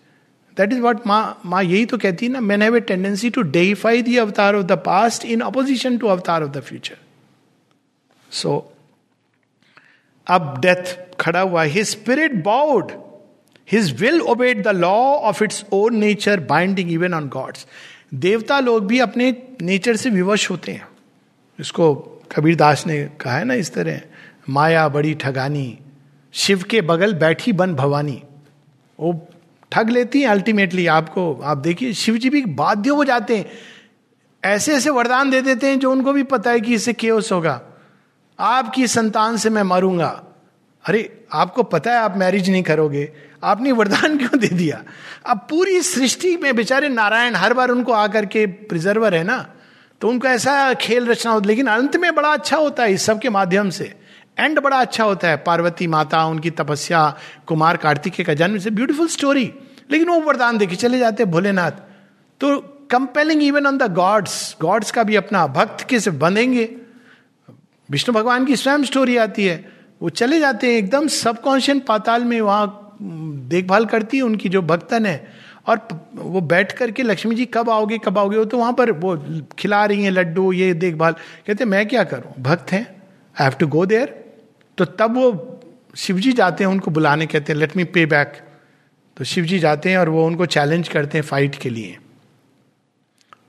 that is what माँ माँ यही तो कहती है ना man have a tendency to defy the avatar of the past in opposition to avatar of the future so अब डेथ खड़ा हुआ his spirit bowed his will obeyed the law of its own nature binding even on gods देवता लोग भी अपने nature से विवश होते हैं। इसको कबीर दास ने कहा है ना इस तरह, माया बड़ी ठगानी शिव के बगल बैठी बन भवानी। वो ठग लेती हैं अल्टीमेटली आपको, आप देखिए, शिव जी भी बाध्य हो जाते हैं। ऐसे ऐसे वरदान दे देते हैं जो उनको भी पता है कि इससे केस होगा। आपकी संतान से मैं मरूँगा। अरे, आपको पता है, आप मैरिज नहीं करोगे। आपने वरदान [laughs] क्यों दे दिया? अब पूरी सृष्टि में बेचारे नारायण हर बार उनको आकर के प्रिजर्वर है ना? तो उनको ऐसा खेल रचना होता लेकिन अंत में बड़ा अच्छा होता है इस सब के माध्यम से। एंड बड़ा अच्छा होता है, पार्वती माता, उनकी तपस्या, कुमार कार्तिकेय का जन्म से ब्यूटीफुल स्टोरी लेकिन वो वरदान देखे चले जाते हैं भोलेनाथ। तो compelling even on the gods gods का भी अपना भक्त के से बंधेंगे विष्णु भगवान की स्वयं स्टोरी आती है। वो चले जाते हैं एकदम सबकॉन्शियन पाताल में, वहाँ देखभाल करती है उनकी जो भक्तन है। और वो बैठ करके लक्ष्मी जी कब आओगे कब आओगे, वो तो वहाँ पर वो खिला रही हैं लड्डू, ये देखभाल। कहते मैं क्या करूँ? भक्त हैं? I have to go there तो तब वो शिव जी जाते हैं, उनको बुलाने कहते हैं लेट मी पे बैक तो शिव जी जाते हैं और वो उनको चैलेंज करते हैं फाइट के लिए।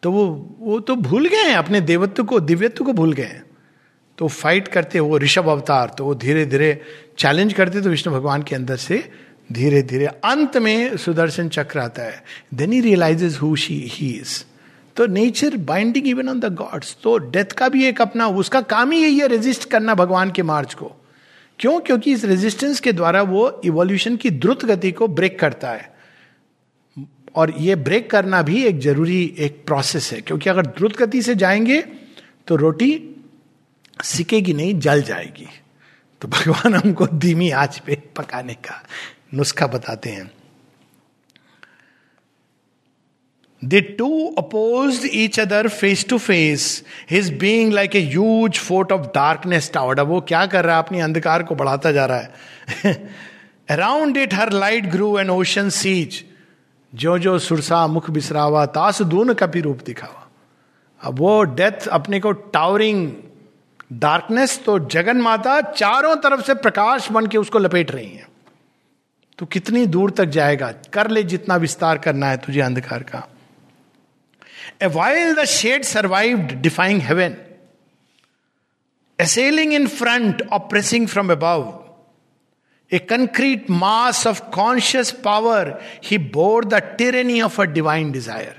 तो वो वो तो भूल गए हैं, अपने देवत्व को, दिव्यत्व को भूल गए हैं। तो फाइट करते वो ऋषभ अवतार तो वो धीरे धीरे चैलेंज करते तो विष्णु भगवान के अंदर से धीरे धीरे अंत में सुदर्शन चक्र आता है। Then he realizes who she he is तो nature binding even on the gods तो डेथ का भी एक अपना, उसका काम ही यही है रेजिस्ट करना भगवान के मार्च को। क्यों? क्योंकि इस रेजिस्टेंस के द्वारा वो इवोल्यूशन की द्रुत गति को ब्रेक करता है। और ये ब्रेक करना भी एक ज़रूरी एक प्रोसेस है। क्योंकि अगर द्रुत गति से जाएँगे तो रोटी सिकेगी नहीं, जल जाएगी। तो [laughs] भगवान हमको धीमी आँच पे पकाने का नुस्खा बताते हैं। The two oppose each other face to face his being like a huge fort of darkness towered वो क्या कर रहा है? अपनी अंधकार को बढ़ाता जा रहा है। Around it her light grew and ocean seas जो जो सुरसा, मुख बिसरावा, तास दून कपि रूप दिखावा। अब वो डेथ अपने को टावरिंग डार्कनेस तो जगन माता चारों तरफ़ से प्रकाश बन के उसको लपेट रही है। तो कितनी दूर तक जाएगा? कर ले जितना विस्तार करना है तुझे अंधकार का। A while the shade survived defying heaven assailing in front or pressing from above. A concrete mass of conscious power, he bore the tyranny of a divine desire.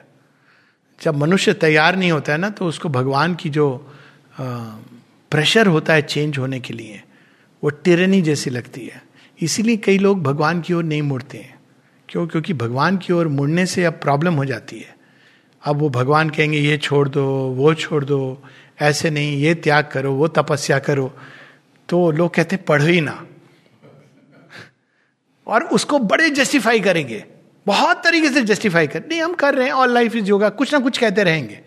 जब मनुष्य तैयार नहीं होता है ना तो उसको भगवान की जो प्रेशर होता है चेंज होने के लिए वो टिरनी जैसी लगती है इसीलिए कई लोग भगवान की ओर नहीं मुड़ते हैं क्यों क्योंकि भगवान की ओर मुड़ने से अब प्रॉब्लम हो जाती है अब वो भगवान कहेंगे, ये छोड़ दो, वो छोड़ दो, ऐसे नहीं, ये त्याग करो, वो तपस्या करो। तो लोग कहते पढ़ो ही ना। और उसको बड़े जस्टिफाई करेंगे। बहुत तरीके से जस्टिफाई कर, नहीं, हम कर रहे हैं ऑल लाइफ इज़ योगा कुछ ना कुछ कहते रहेंगे।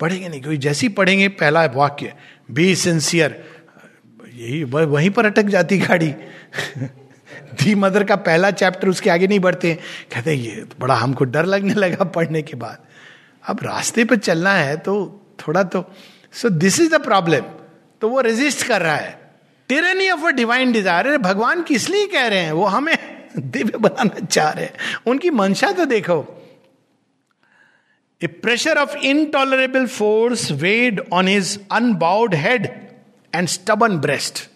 पढ़ेंगे नहीं, क्योंकि जैसे ही पढ़ेंगे, पहला वाक्य बी सिंसियर यही, वहीं पर अटक जाती गाड़ी। [laughs] दी मदर का पहला चैप्टर उसके आगे नहीं बढ़ते। कहते ये तो बड़ा हमको डर लगने लगा पढ़ने के बाद। अब रास्ते पर चलना है तो थोड़ा तो so this is the problem तो वो रेजिस्ट कर रहा है। Tyranny of a divine desire भगवान किस लिए कह रहे हैं? वो हमें [laughs] दिव्य बनाना चाह रहे हैं। उनकी मंशा तो देखो। A pressure of intolerable force weighed on his unbowed head and stubborn breast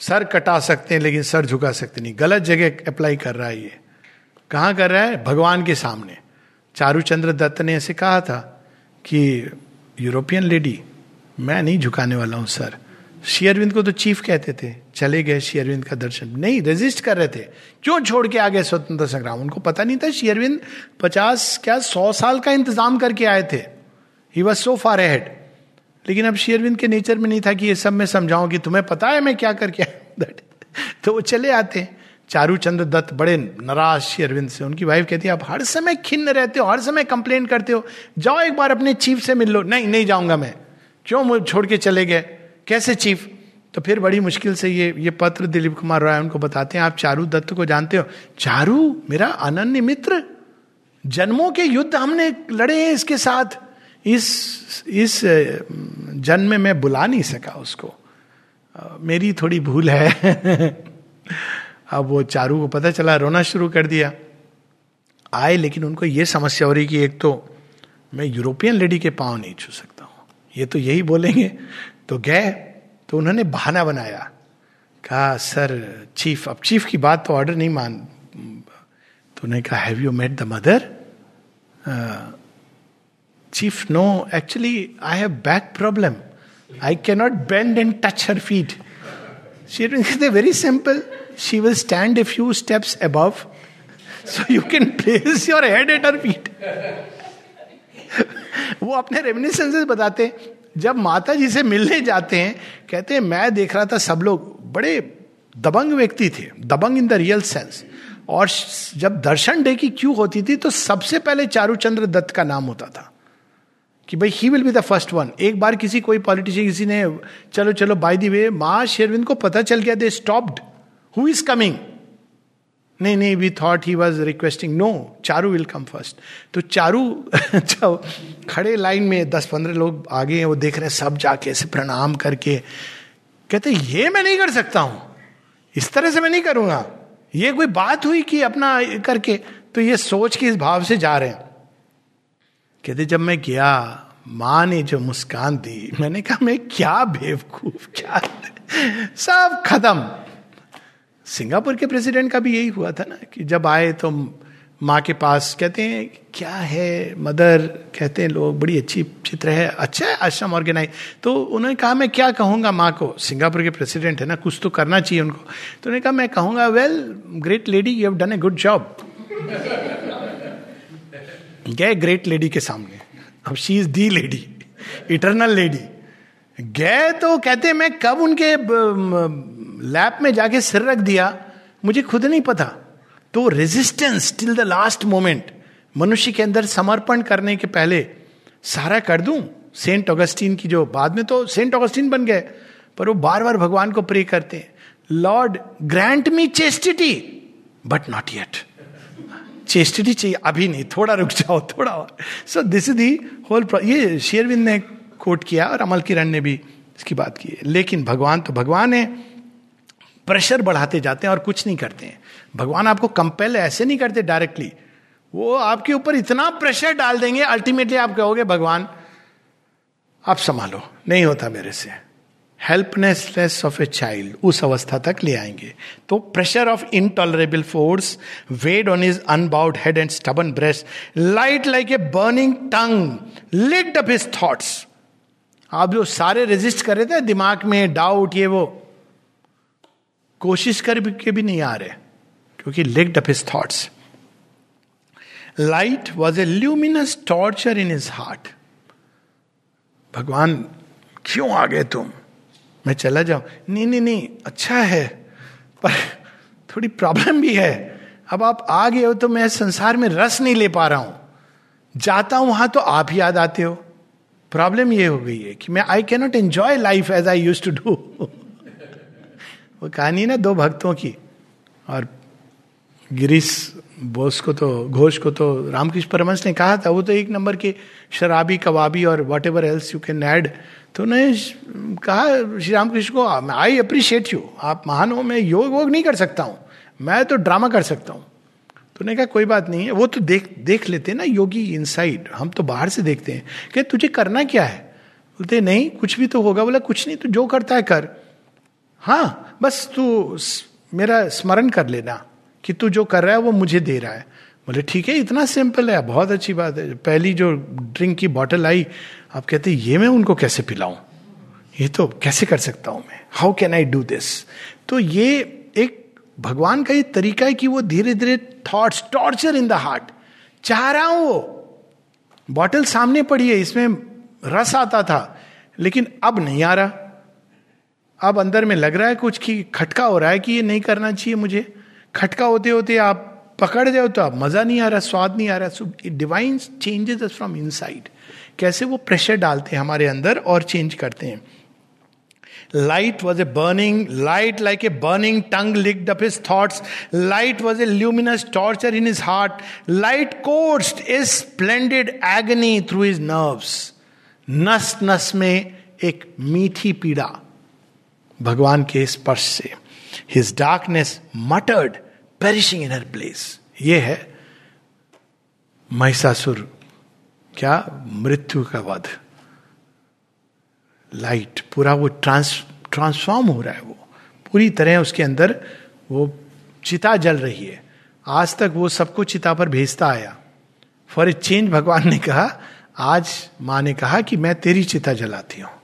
sir कटा सकते हैं, लेकिन सर झुका सकते नहीं। गलत जगह अप्लाई कर रहा है ये। कहाँ कर रहा है? भगवान के सामने। चारूचंद्र दत्त ने ऐसे कहा था कि यूरोपियन लेडी मैं नहीं झुकाने वाला हूँ सर शेयरविंद को तो चीफ कहते थे, चले गए शेयरविंद का दर्शन। नहीं रेजिस्ट कर रहे थे। क्यों छोड़ के आ गए स्वतंत्रता संग्राम? उनको पता नहीं था शेयरविंद पचास क्या सौ साल का इंतज़ाम करके आए थे। He was so far head लेकिन अब शेयरविंद के नेचर में नहीं था कि ये सब मैं समझाऊं कि तुम्हें पता है मैं क्या करके आया [laughs] तो वो चले आते। चारू चंद्र दत्त बड़े नाराज़ शेयरविंद से। उनकी वाइफ कहती है, आप हर समय खिन्न रहते हो, हर समय कंप्लेन करते हो। जाओ एक बार अपने चीफ से मिल लो। नहीं नहीं जाऊँगा मैं। क्यों छोड़ के चले गए? कैसे चीफ तो फिर बड़ी मुश्किल से ये ये पत्र दिलीप कुमार राय उनको बताते हैं, आप चारू दत्त को जानते हो? चारू, मेरा अनन्य मित्र। जन्मों के युद्ध हमने लड़े हैं इसके साथ। इस इस जन्म में मैं बुला नहीं सका उसको। मेरी थोड़ी भूल है। [laughs] अब वो चारू को पता चला, रोना शुरू कर दिया। आए, लेकिन उनको ये समस्या हो रही कि एक तो मैं यूरोपियन लेडी के पाँव नहीं छू सकता हूँ। ये तो यही बोलेंगे। तो गए तो उन्होंने बहाना बनाया। कहा, सर, चीफ, अब चीफ की बात तो ऑर्डर नहीं मान तो उन्होंने कहा have you met the Mother chief no actually I have back problem I cannot bend and touch her feet she very simple she will stand a few steps above so you can place your head at her feet वो अपने reminiscences बताते हैं। जब माता जी से मिलने जाते हैं, कहते हैं, मैं देख रहा था सब लोग बड़े दबंग व्यक्ति थे, दबंग इन द रियल सेंस और जब दर्शन डे की क्यू होती थी तो सबसे पहले चारूचंद्र दत्त का नाम होता था। कि भाई he will be the first one एक बार किसी कोई पॉलिटिशियन किसी ने, चलो चलो बाय दी वे माँ शेरविंद को पता चल गया they stopped who is coming नहीं नहीं we thought he was requesting no Charu will come first तो चारू [laughs] जब खड़े लाइन में दस पंद्रह लोग आगे हैं, वो देख रहे हैं, सब जाके ऐसे प्रणाम करके। कहते ये मैं नहीं कर सकता हूँ। इस तरह से मैं नहीं करूँगा। ये कोई बात हुई कि अपना करके? तो ये सोच के इस भाव से जा रहे हैं। कहते जब मैं गया, माँ ने जो मुस्कान दी, मैंने कहा, मैं क्या बेवकूफ़, क्या [laughs] सब खत्म। सिंगापुर के प्रेसिडेंट का भी यही हुआ था ना कि जब आए तो माँ के पास कहते हैं, क्या है, मदर? कहते हैं, लोग, बड़ी अच्छी चित्र है अच्छा है, आश्रम ऑर्गेनाइज तो उन्होंने कहा, मैं क्या कहूँगा माँ को? सिंगापुर के प्रेसिडेंट है ना, कुछ तो करना चाहिए उनको. तो उन्होंने कहा, मैं कहूँगा well great lady you have done a good job गए ग्रेट लेडी के सामने। अब she is the lady eternal lady गए तो कहते मैं कब उनके लैब में जाके सिर रख दिया, मुझे खुद नहीं पता। तो resistance till the last moment मनुष्य के अंदर समर्पण करने के पहले सारा कर दूँ? सेंट ऑगस्टीन की जो बाद में तो सेंट ऑगस्टीन बन गए, पर वो बार बार भगवान को प्रे करते हैं। Lord grant me chastity but not yet chastity चाहिए, अभी नहीं, थोड़ा रुक जाओ, थोड़ा और। So this is the whole ये शेरविंद ने कोट किया और अमल किरण ने भी इसकी बात की लेकिन भगवान तो भगवान है प्रेशर बढ़ाते जाते हैं और कुछ नहीं करते हैं। भगवान आपको कंपेल ऐसे नहीं करते डायरेक्टली। वो आपके ऊपर इतना प्रेशर डाल देंगे, अल्टीमेटली आप कहोगे, भगवान, आप संभालो। नहीं होता मेरे से। हेल्पनेसनेस ऑफ़ ए चाइल्ड उस अवस्था तक ले आएँगे। तो pressure of intolerable force weighed on his unbowed head and stubborn breast, light like a burning tongue, lit up his thoughts. आप जो सारे रेजिस्ट कर रहे थे, दिमाग में डाउट, ये वो कोशिश कर के भी नहीं आ रहे, क्योंकि licked up his thoughts light was a luminous torture in his heart भगवान, क्यों आ गए तुम? मैं चला जाऊँ। नहीं नहीं नहीं अच्छा है, पर थोड़ी प्रॉब्लम भी है। अब आप आ गए हो तो मैं संसार में रस नहीं ले पा रहा हूँ। जाता हूँ वहाँ तो आप याद आते हो। प्रॉब्लम ये हो गई है कि मैं I cannot enjoy life as I used to do वो कहानी ना दो भक्तों की। और गिरीश बोस को तो घोष को तो रामकृष्ण परमंश ने कहा था, वो तो एक नंबर के शराबी, कबाबी और whatever else you can add तो उन्होंने कहा, श्री रामकृष्ण को आई अप्रिशिएट यू आप महान हो, मैं योग वोग नहीं कर सकता हूँ। मैं तो ड्रामा कर सकता हूँ। तो उन्होंने कहा, कोई बात नहीं है। वो तो देख देख लेते हैं ना योगी इनसाइड हम तो बाहर से देखते हैं। कि तुझे करना क्या है? बोलते, नहीं, कुछ भी तो होगा। बोला, कुछ नहीं तो जो करता है कर। हाँ बस तू मेरा स्मरण कर लेना कि तू जो कर रहा है वो मुझे दे रहा है। बोले, ठीक है, इतना सिंपल है, बहुत अच्छी बात है। पहली जो ड्रिंक की बॉटल आई, आप कहते, ये मैं उनको कैसे पिलाऊं? ये तो कैसे कर सकता हूँ मैं? How can I do this तो ये एक भगवान का ये तरीका है कि वो धीरे धीरे thoughts torture in the heart चाह रहा हूँ वो। बॉटल सामने पड़ी है, इसमें रस आता था, लेकिन अब नहीं आ रहा। अब अंदर में लग रहा है कुछ कि खटका हो रहा है कि ये नहीं करना चाहिए मुझे। खटका होते होते आप पकड़ जाओ तो आप मज़ा नहीं आ रहा, स्वाद नहीं आ रहा। So divine changes from inside कैसे वो प्रेशर डालते हैं हमारे अंदर और चेंज करते हैं। Light was a burning light like a burning tongue licked up his thoughts light was a luminous torture in his heart light coursed a splendid agony through his nerves नस नस में एक मीठी पीड़ा। भगवान के स्पर्श से। His darkness muttered perishing in her place ये है महिषासुर क्या? मृत्यु का वध। लाइट पूरा वो ट्रांस ट्रांसफॉर्म हो रहा है वो। पूरी तरह उसके अंदर वो चिता जल रही है। आज तक वो सबको चिता पर भेजता आया। फॉर ए चेंज भगवान ने कहा, आज माँ ने कहा कि मैं तेरी चिता जलाती हूँ।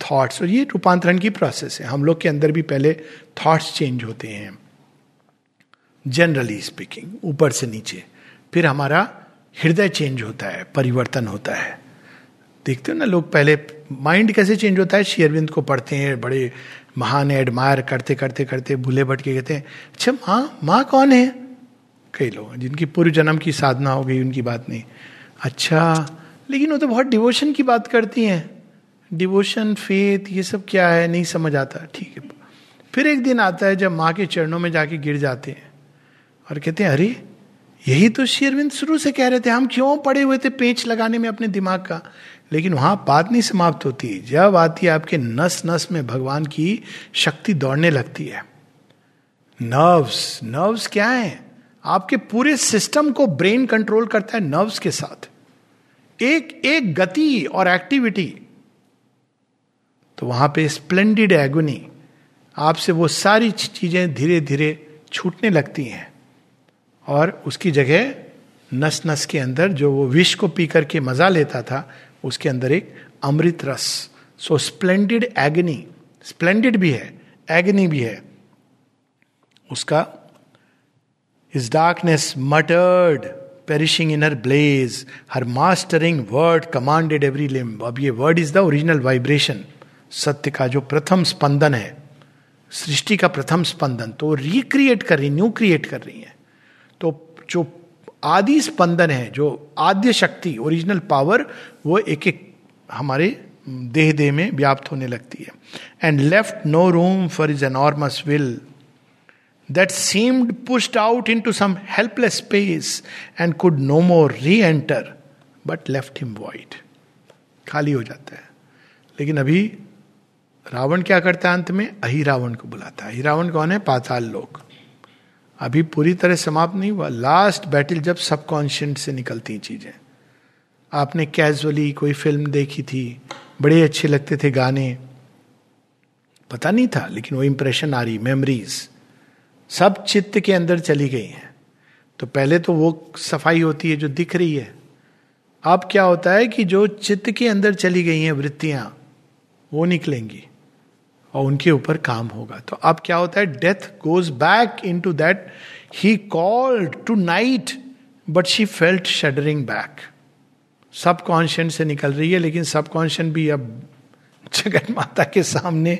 थॉट्स और ये रूपांतरण की प्रोसेस है। हम लोग के अंदर भी पहले थॉट्स चेंज होते हैं। जनरली स्पीकिंग ऊपर से नीचे। फिर हमारा हृदय चेंज होता है, परिवर्तन होता है। देखते हो ना लोग पहले माइंड कैसे चेंज होता है? शेयरविंद को पढ़ते हैं, बड़े महान एडमायर करते करते करते, भूले भटके कहते हैं अच्छा माँ माँ कौन है? कई लोग जिनकी पूर्व जन्म की साधना हो गई, उनकी बात नहीं। अच्छा लेकिन वो तो बहुत डिवोशन की बात करती हैं। डिवोशन फेथ ये सब क्या है? नहीं समझ आता। ठीक है। फिर एक दिन आता है जब माँ के चरणों में जाके गिर जाते हैं और कहते हैं, अरे, यही तो शेरविंद शुरू से कह रहे थे, हम क्यों पड़े हुए थे पेच लगाने में अपने दिमाग का? लेकिन वहाँ बात नहीं समाप्त होती। जब आती है आपके नस नस में भगवान की शक्ति दौड़ने लगती है। नर्व्स नर्व्स क्या है? आपके पूरे सिस्टम को ब्रेन कंट्रोल करता है नर्व्स के साथ। एक एक गति और एक्टिविटी तो वहाँ पे स्प्लेंडेड एगोनी आपसे वो सारी चीज़ें धीरे धीरे छूटने लगती हैं। और उसकी जगह नस नस के अंदर जो वो विष को पी करके मज़ा लेता था, उसके अंदर एक अमृत रस। सो स्प्लेंडेड एगनी स्प्लेंडेड भी है एगनी भी है। उसका his darkness muttered perishing in her blaze her mastering word commanded every limb अब ये word is the original vibration सत्य का जो प्रथम स्पंदन है, सृष्टि का प्रथम स्पंदन तो रिक्रिएट कर रही न्यू क्रिएट कर रही है। तो जो आदि स्पंदन है, जो आद्य शक्ति ओरिजिनल पावर वो एक एक हमारे देह देह में व्याप्त होने लगती है। And left no room for his enormous will that seemed pushed out into some helpless space and could no more reenter but left him void खाली हो जाता है। लेकिन अभी रावण क्या करता है अंत में? अही रावण को बुलाता है। अही रावण कौन है? पाताल लोग अभी पूरी तरह समाप्त नहीं हुआ। लास्ट बैटल जब सबकॉन्शियंट से निकलती चीज़ें। आपने कैजुअली कोई फ़िल्म देखी थी? बड़े अच्छे लगते थे गाने। पता नहीं था, लेकिन वो इंप्रेशन आ रही मेमोरीज सब चित्त के अंदर चली गई हैं। तो पहले तो वो सफ़ाई होती है जो दिख रही है। अब क्या होता है कि जो चित्त के अंदर चली गई हैं वृत्तियाँ, वो निकलेंगी। और उनके ऊपर काम होगा। तो अब क्या होता है? Death goes back into that he called to night but she felt shuddering back subconscient से निकल रही है, लेकिन सब कॉन्शियन भी अब जगत माता के सामने।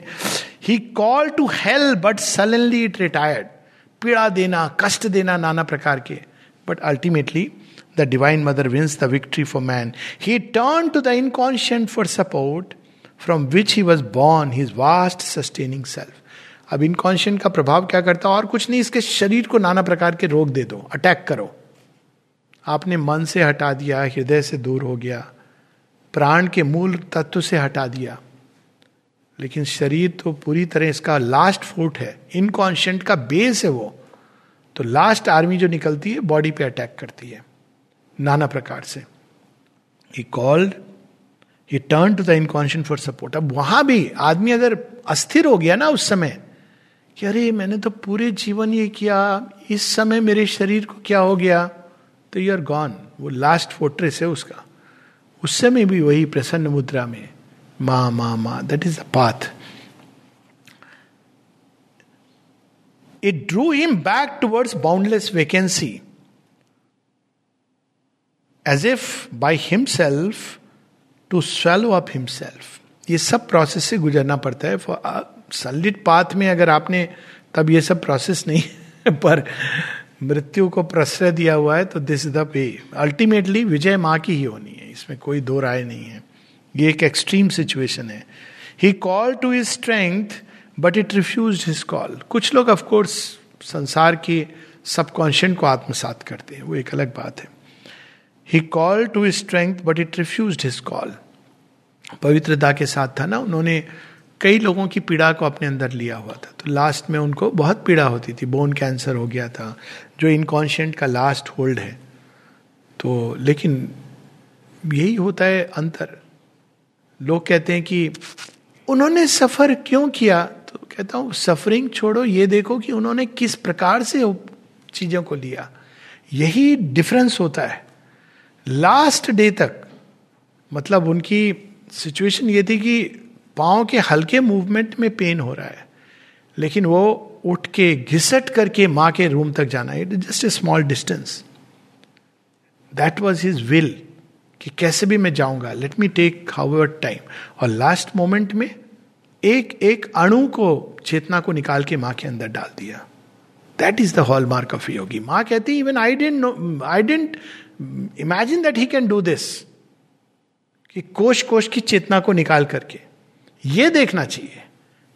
He called to hell but suddenly it retired पीड़ा देना, कष्ट देना नाना प्रकार के। But ultimately the divine Mother wins the victory for man he turn to the inconscient for support from which he was born his vast sustaining self अब inconscient का प्रभाव क्या करता और कुछ नहीं, इसके शरीर को नाना प्रकार के रोग दे दो अटैक करो। आपने मन से हटा दिया, हृदय से दूर हो गया, प्राण के मूल तत्व से हटा दिया। लेकिन शरीर तो पूरी तरह इसका लास्ट फूट है। इनकॉन्शियंट का बेस है वो। तो लास्ट आर्मी जो निकलती है बॉडी पे अटैक करती है। नाना प्रकार से। He called he turn to the inconscient for support अब वहाँ भी आदमी अगर अस्थिर हो गया ना उस समय, कि अरे मैंने तो पूरे जीवन ये किया, इस समय मेरे शरीर को क्या हो गया तो यू आर गॉन वो लास्ट फोर्ट्रेस है उसका। उस समय भी वही प्रसन्न मुद्रा में, मा मा मा that is the path it drew him back towards boundless vacancy as if by himself to swallow up himself ये सब प्रोसेस से गुजरना पड़ता है। फॉर सलिड पाथ में अगर आपने तब ये सब प्रोसेस नहीं [laughs] पर मृत्यु को प्रश्रय दिया हुआ है तो this is the way ultimately विजय माँ की ही होनी है। इसमें कोई दो राय नहीं है। ये एक एक्सट्रीम सिचुएशन है। He called to his strength but it refused his call कुछ लोग ऑफकोर्स संसार के सबकॉन्शियन को आत्मसात करते हैं। वो एक अलग बात है। He called to strength but it refused his call पवित्रता के साथ था ना, उन्होंने कई लोगों की पीड़ा को अपने अंदर लिया हुआ था। तो लास्ट में उनको बहुत पीड़ा होती थी। बोन कैंसर हो गया था, जो इनकॉन्शियंट का लास्ट होल्ड है। तो लेकिन यही होता है अंतर। लोग कहते हैं कि उन्होंने सफ़र क्यों किया? तो कहता हूँ सफरिंग छोड़ो, ये देखो कि उन्होंने किस प्रकार से चीज़ों को लिया। यही डिफरेंस होता है। लास्ट डे तक मतलब उनकी सिचुएशन ये थी कि पाँव के हल्के मूवमेंट में पेन हो रहा है, लेकिन वो उठ के घिसट करके माँ के रूम तक जाना it just a small distance that was his will कि कैसे भी मैं जाऊँगा। Let me take how time और लास्ट मोमेंट में एक एक अणु को, चेतना को निकाल के माँ के अंदर डाल दिया। That is the hallmark of yogi माँ कहती even I didn't know I didn't imagine that he can do this कि कोश कोश की चेतना को निकाल करके। ये देखना चाहिए।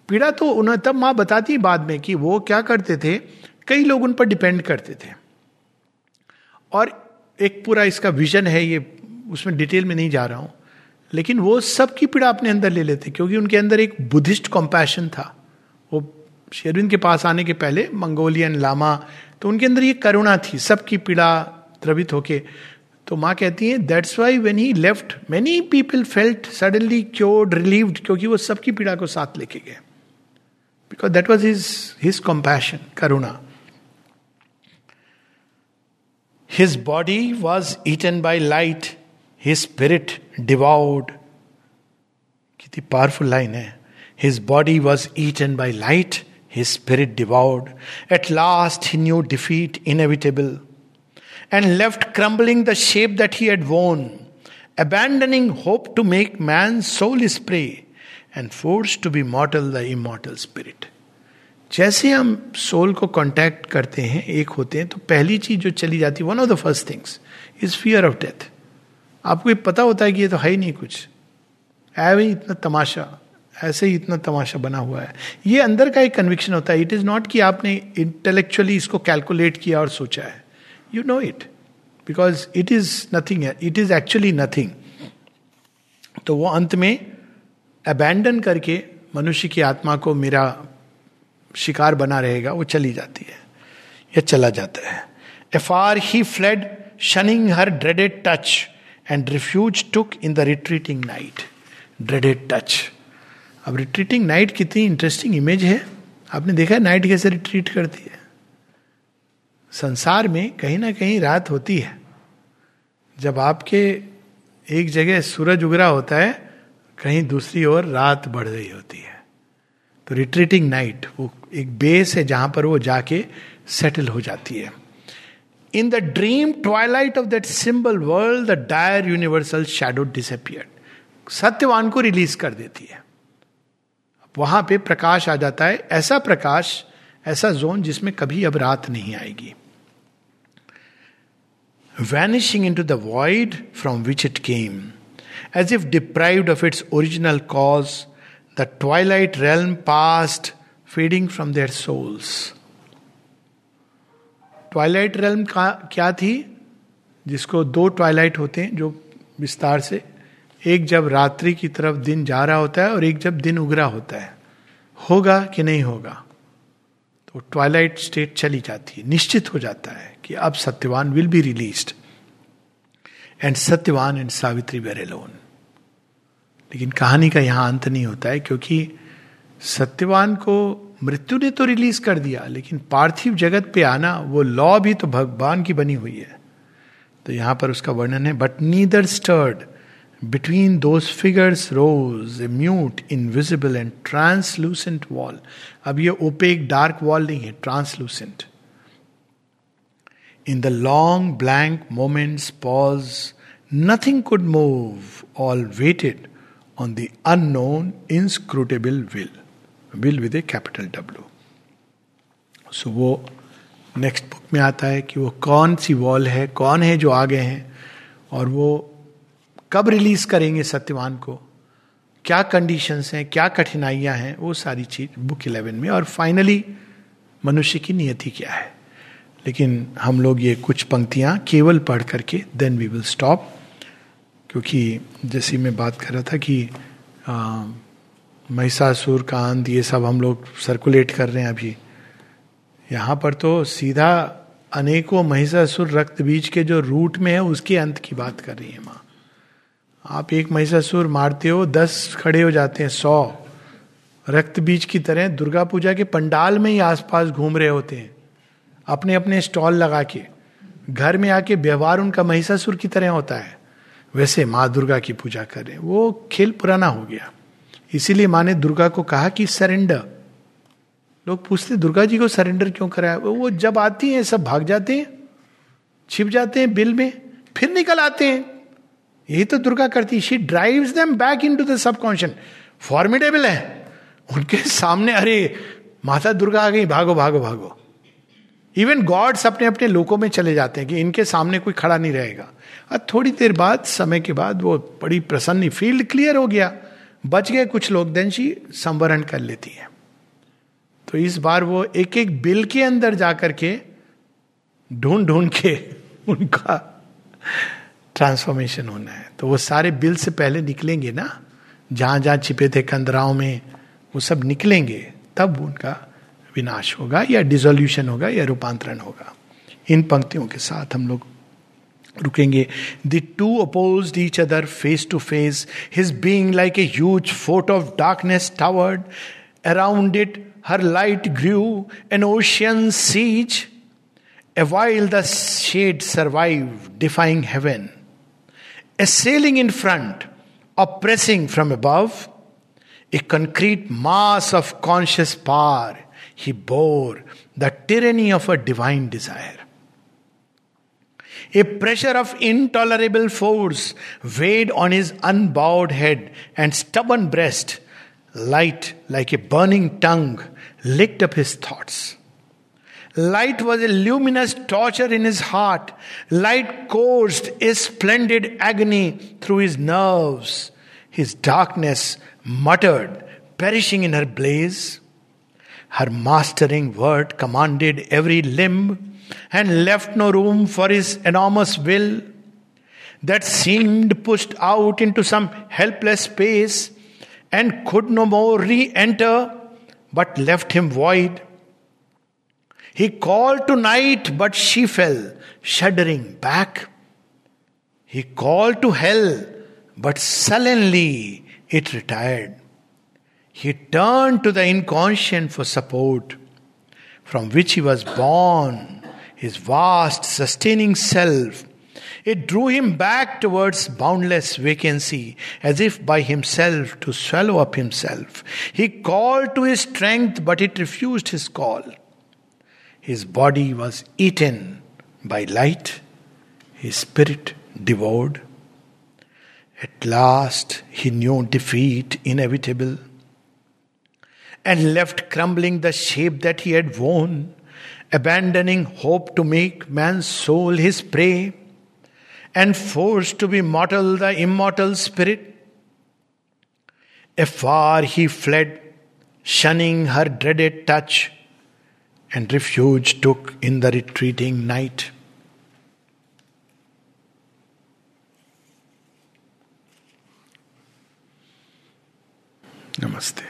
पीड़ा तो उन्हें तब माँ बताती बाद में कि वो क्या करते थे। कई लोग उन पर डिपेंड करते थे। और एक पूरा इसका विजन है, ये उसमें डिटेल में नहीं जा रहा हूँ। लेकिन वो सबकी पीड़ा अपने अंदर ले लेते, क्योंकि उनके अंदर एक बुद्धिस्ट कॉम्पैशन था। वो शेरविन के पास आने के पहले मंगोलियन लामा तो उनके अंदर ये करुणा थी। सबकी पीड़ा द्रवित होके। तो माँ कहती है that's why when he left many people felt suddenly cured relieved क्योंकि वो सबकी पीड़ा को साथ लेके गए। Because that was his his compassion Karuna. His body was eaten by light his spirit devoid कितनी पावरफुल लाइन है। His body was eaten by light his spirit devoid at last he knew defeat inevitable and left crumbling the shape that he had worn, abandoning hope to make man's soul his prey, and forced to be mortal the immortal spirit. जैसे हम soul को contact करते हैं एक होते हैं तो पहली चीज़ जो चली जाती है one of the first things is fear of death आपको ये पता होता है कि ये तो है ही नहीं कुछ। है इतना तमाशा ऐसे ही इतना तमाशा बना हुआ है। ये अंदर का एक कन्विक्शन होता है। इट इज़ नॉट कि आपने इंटेलेक्चुअली इसको कैलकुलेट किया और सोचा है। You know it because it is nothing it is actually nothing तो वो अंत में अबैंडन करके मनुष्य की आत्मा को मेरा शिकार बना रहेगा, वो चली जाती है। या चला जाता है। Afar he fled shunning her dreaded touch and refuge took in the retreating night dreaded touch अब रिट्रीटिंग नाइट कितनी इंटरेस्टिंग इमेज है। आपने देखा है नाइट कैसे रिट्रीट करती है? संसार में कहीं ना कहीं रात होती है। जब आपके एक जगह सूरज उगरा होता है, कहीं दूसरी ओर रात बढ़ रही होती है। तो रिट्रीटिंग नाइट वो एक बेस है जहाँ पर वो जाके सेटल हो जाती है। In the dream twilight of that symbol world the dire universal shadow disappear Satyavan को रिलीज़ कर देती है। वहाँ पे प्रकाश आ जाता है, ऐसा प्रकाश, ऐसा जोन जिसमें कभी अब रात नहीं आएगी। Into the void from which it came as if deprived of its original cause the twilight realm passed fading from their souls twilight realm क्या थी जिसको दो ट्वाइलाइट होते हैं, जो विस्तार से, एक जब रात्रि की तरफ़ दिन जा रहा होता है और एक जब दिन उगरा होता है। होगा कि नहीं होगा? तो ट्वाइलाइट स्टेट चली जाती है, निश्चित हो जाता है। कि अब Satyavan will be release and Satyavan and Savitri were alone लेकिन कहानी का यहाँ अंत नहीं होता है, क्योंकि सत्यवान को मृत्यु ने तो रिलीज़ कर दिया, लेकिन पार्थिव जगत पे आना, वो लॉ भी तो भगवान की बनी हुई है। तो यहाँ पर उसका वर्णन है but neither stirred between those figures rose a mute invisible and translucent wall अब ये ओपेक डार्क वॉल नहीं है translucent in the long blank moments pause nothing could move all waited on the unknown inscrutable will will with a capital W so वो next book में आता है कि वो कौन सी वॉल है, कौन है जो आगे हैं, और वो कब रिलीज़ करेंगे सत्यवान को, क्या कंडीशंस हैं, क्या कठिनाइयाँ हैं, वो सारी चीज़ बुक इलेवन में। और फाइनली मनुष्य की नियति क्या है? लेकिन हम लोग ये कुछ पंक्तियाँ केवल पढ़ करके देन वी विल स्टॉप क्योंकि जैसे मैं बात कर रहा था कि महिषासुर, कांत, ये सब हम लोग सर्कुलेट कर रहे हैं अभी। यहाँ पर तो सीधा अनेकों महिषासुर रक्त बीज के जो रूट में है, उसके अंत की बात कर रही है माँ। आप एक महिषासुर मारते हो, दस खड़े हो जाते हैं, सौ। रक्त बीज की तरह दुर्गा पूजा के पंडाल में ही आसपास घूम रहे होते हैं। अपने अपने स्टॉल लगा के, घर में आके व्यवहार उनका महिषासुर की तरह होता है। वैसे माँ दुर्गा की पूजा कर रहे हैं। वो खेल पुराना हो गया। इसीलिए माँ ने दुर्गा को कहा कि सरेंडर लोग पूछते, दुर्गा जी को सरेंडर क्यों कराया? वो जब आती हैं, सब भाग जाते हैं, छिप जाते हैं बिल में, फिर निकल आते हैं। यही तो दुर्गा करती she drive them back into the subconscious formidable है। उनके सामने, अरे, माता दुर्गा आ गई, भागो भागो भागो। इवन गॉड्स अपने अपने लोकों में चले जाते हैं कि इनके सामने कोई खड़ा नहीं रहेगा। और थोड़ी देर बाद, समय के बाद वो बड़ी प्रसन्न फ़ील्ड क्लियर हो गया। बच गए कुछ लोग देन संवरण कर लेती है। तो इस बार वो एक एक बिल के अंदर जाकर के ढूंढ ढूंढ के [laughs] उनका ट्रांसफॉर्मेशन होना है। तो वो सारे बिल से पहले निकलेंगे ना? जहाँ जहाँ छिपे थे कंदराओं में, वो सब निकलेंगे, तब उनका विनाश होगा या डिजोल्यूशन होगा या रूपांतरण होगा। इन पंक्तियों के साथ हम लोग रुकेंगे। The two oppose each other face to face his being like a huge fort of darkness towered around it her light grew an ocean seas a while the shade survive defying heaven assailing in front, oppressing from above, a concrete mass of conscious power, he bore the tyranny of a divine desire. A pressure of intolerable force weighed on his unbowed head and stubborn breast, light like a burning tongue, licked up his thoughts. Light was a luminous torture in his heart. Light coursed a splendid agony through his nerves. His darkness muttered, perishing in her blaze. Her mastering word commanded every limb and left no room for his enormous will that seemed pushed out into some helpless space and could no more re enter but left him void. He called to night, but she fell, shuddering back. He called to hell, but sullenly it retired. He turned to the inconscient for support, from which he was born, his vast sustaining self. It drew him back towards boundless vacancy, as if by himself to swallow up himself. He called to his strength, but it refused his call. His body was eaten by light, his spirit devoured. At last he knew defeat inevitable and left crumbling the shape that he had worn, abandoning hope to make man's soul his prey, and forced to be mortal the immortal spirit. Afar he fled, shunning her dreaded touch, and refuge took in the retreating night. Namaste.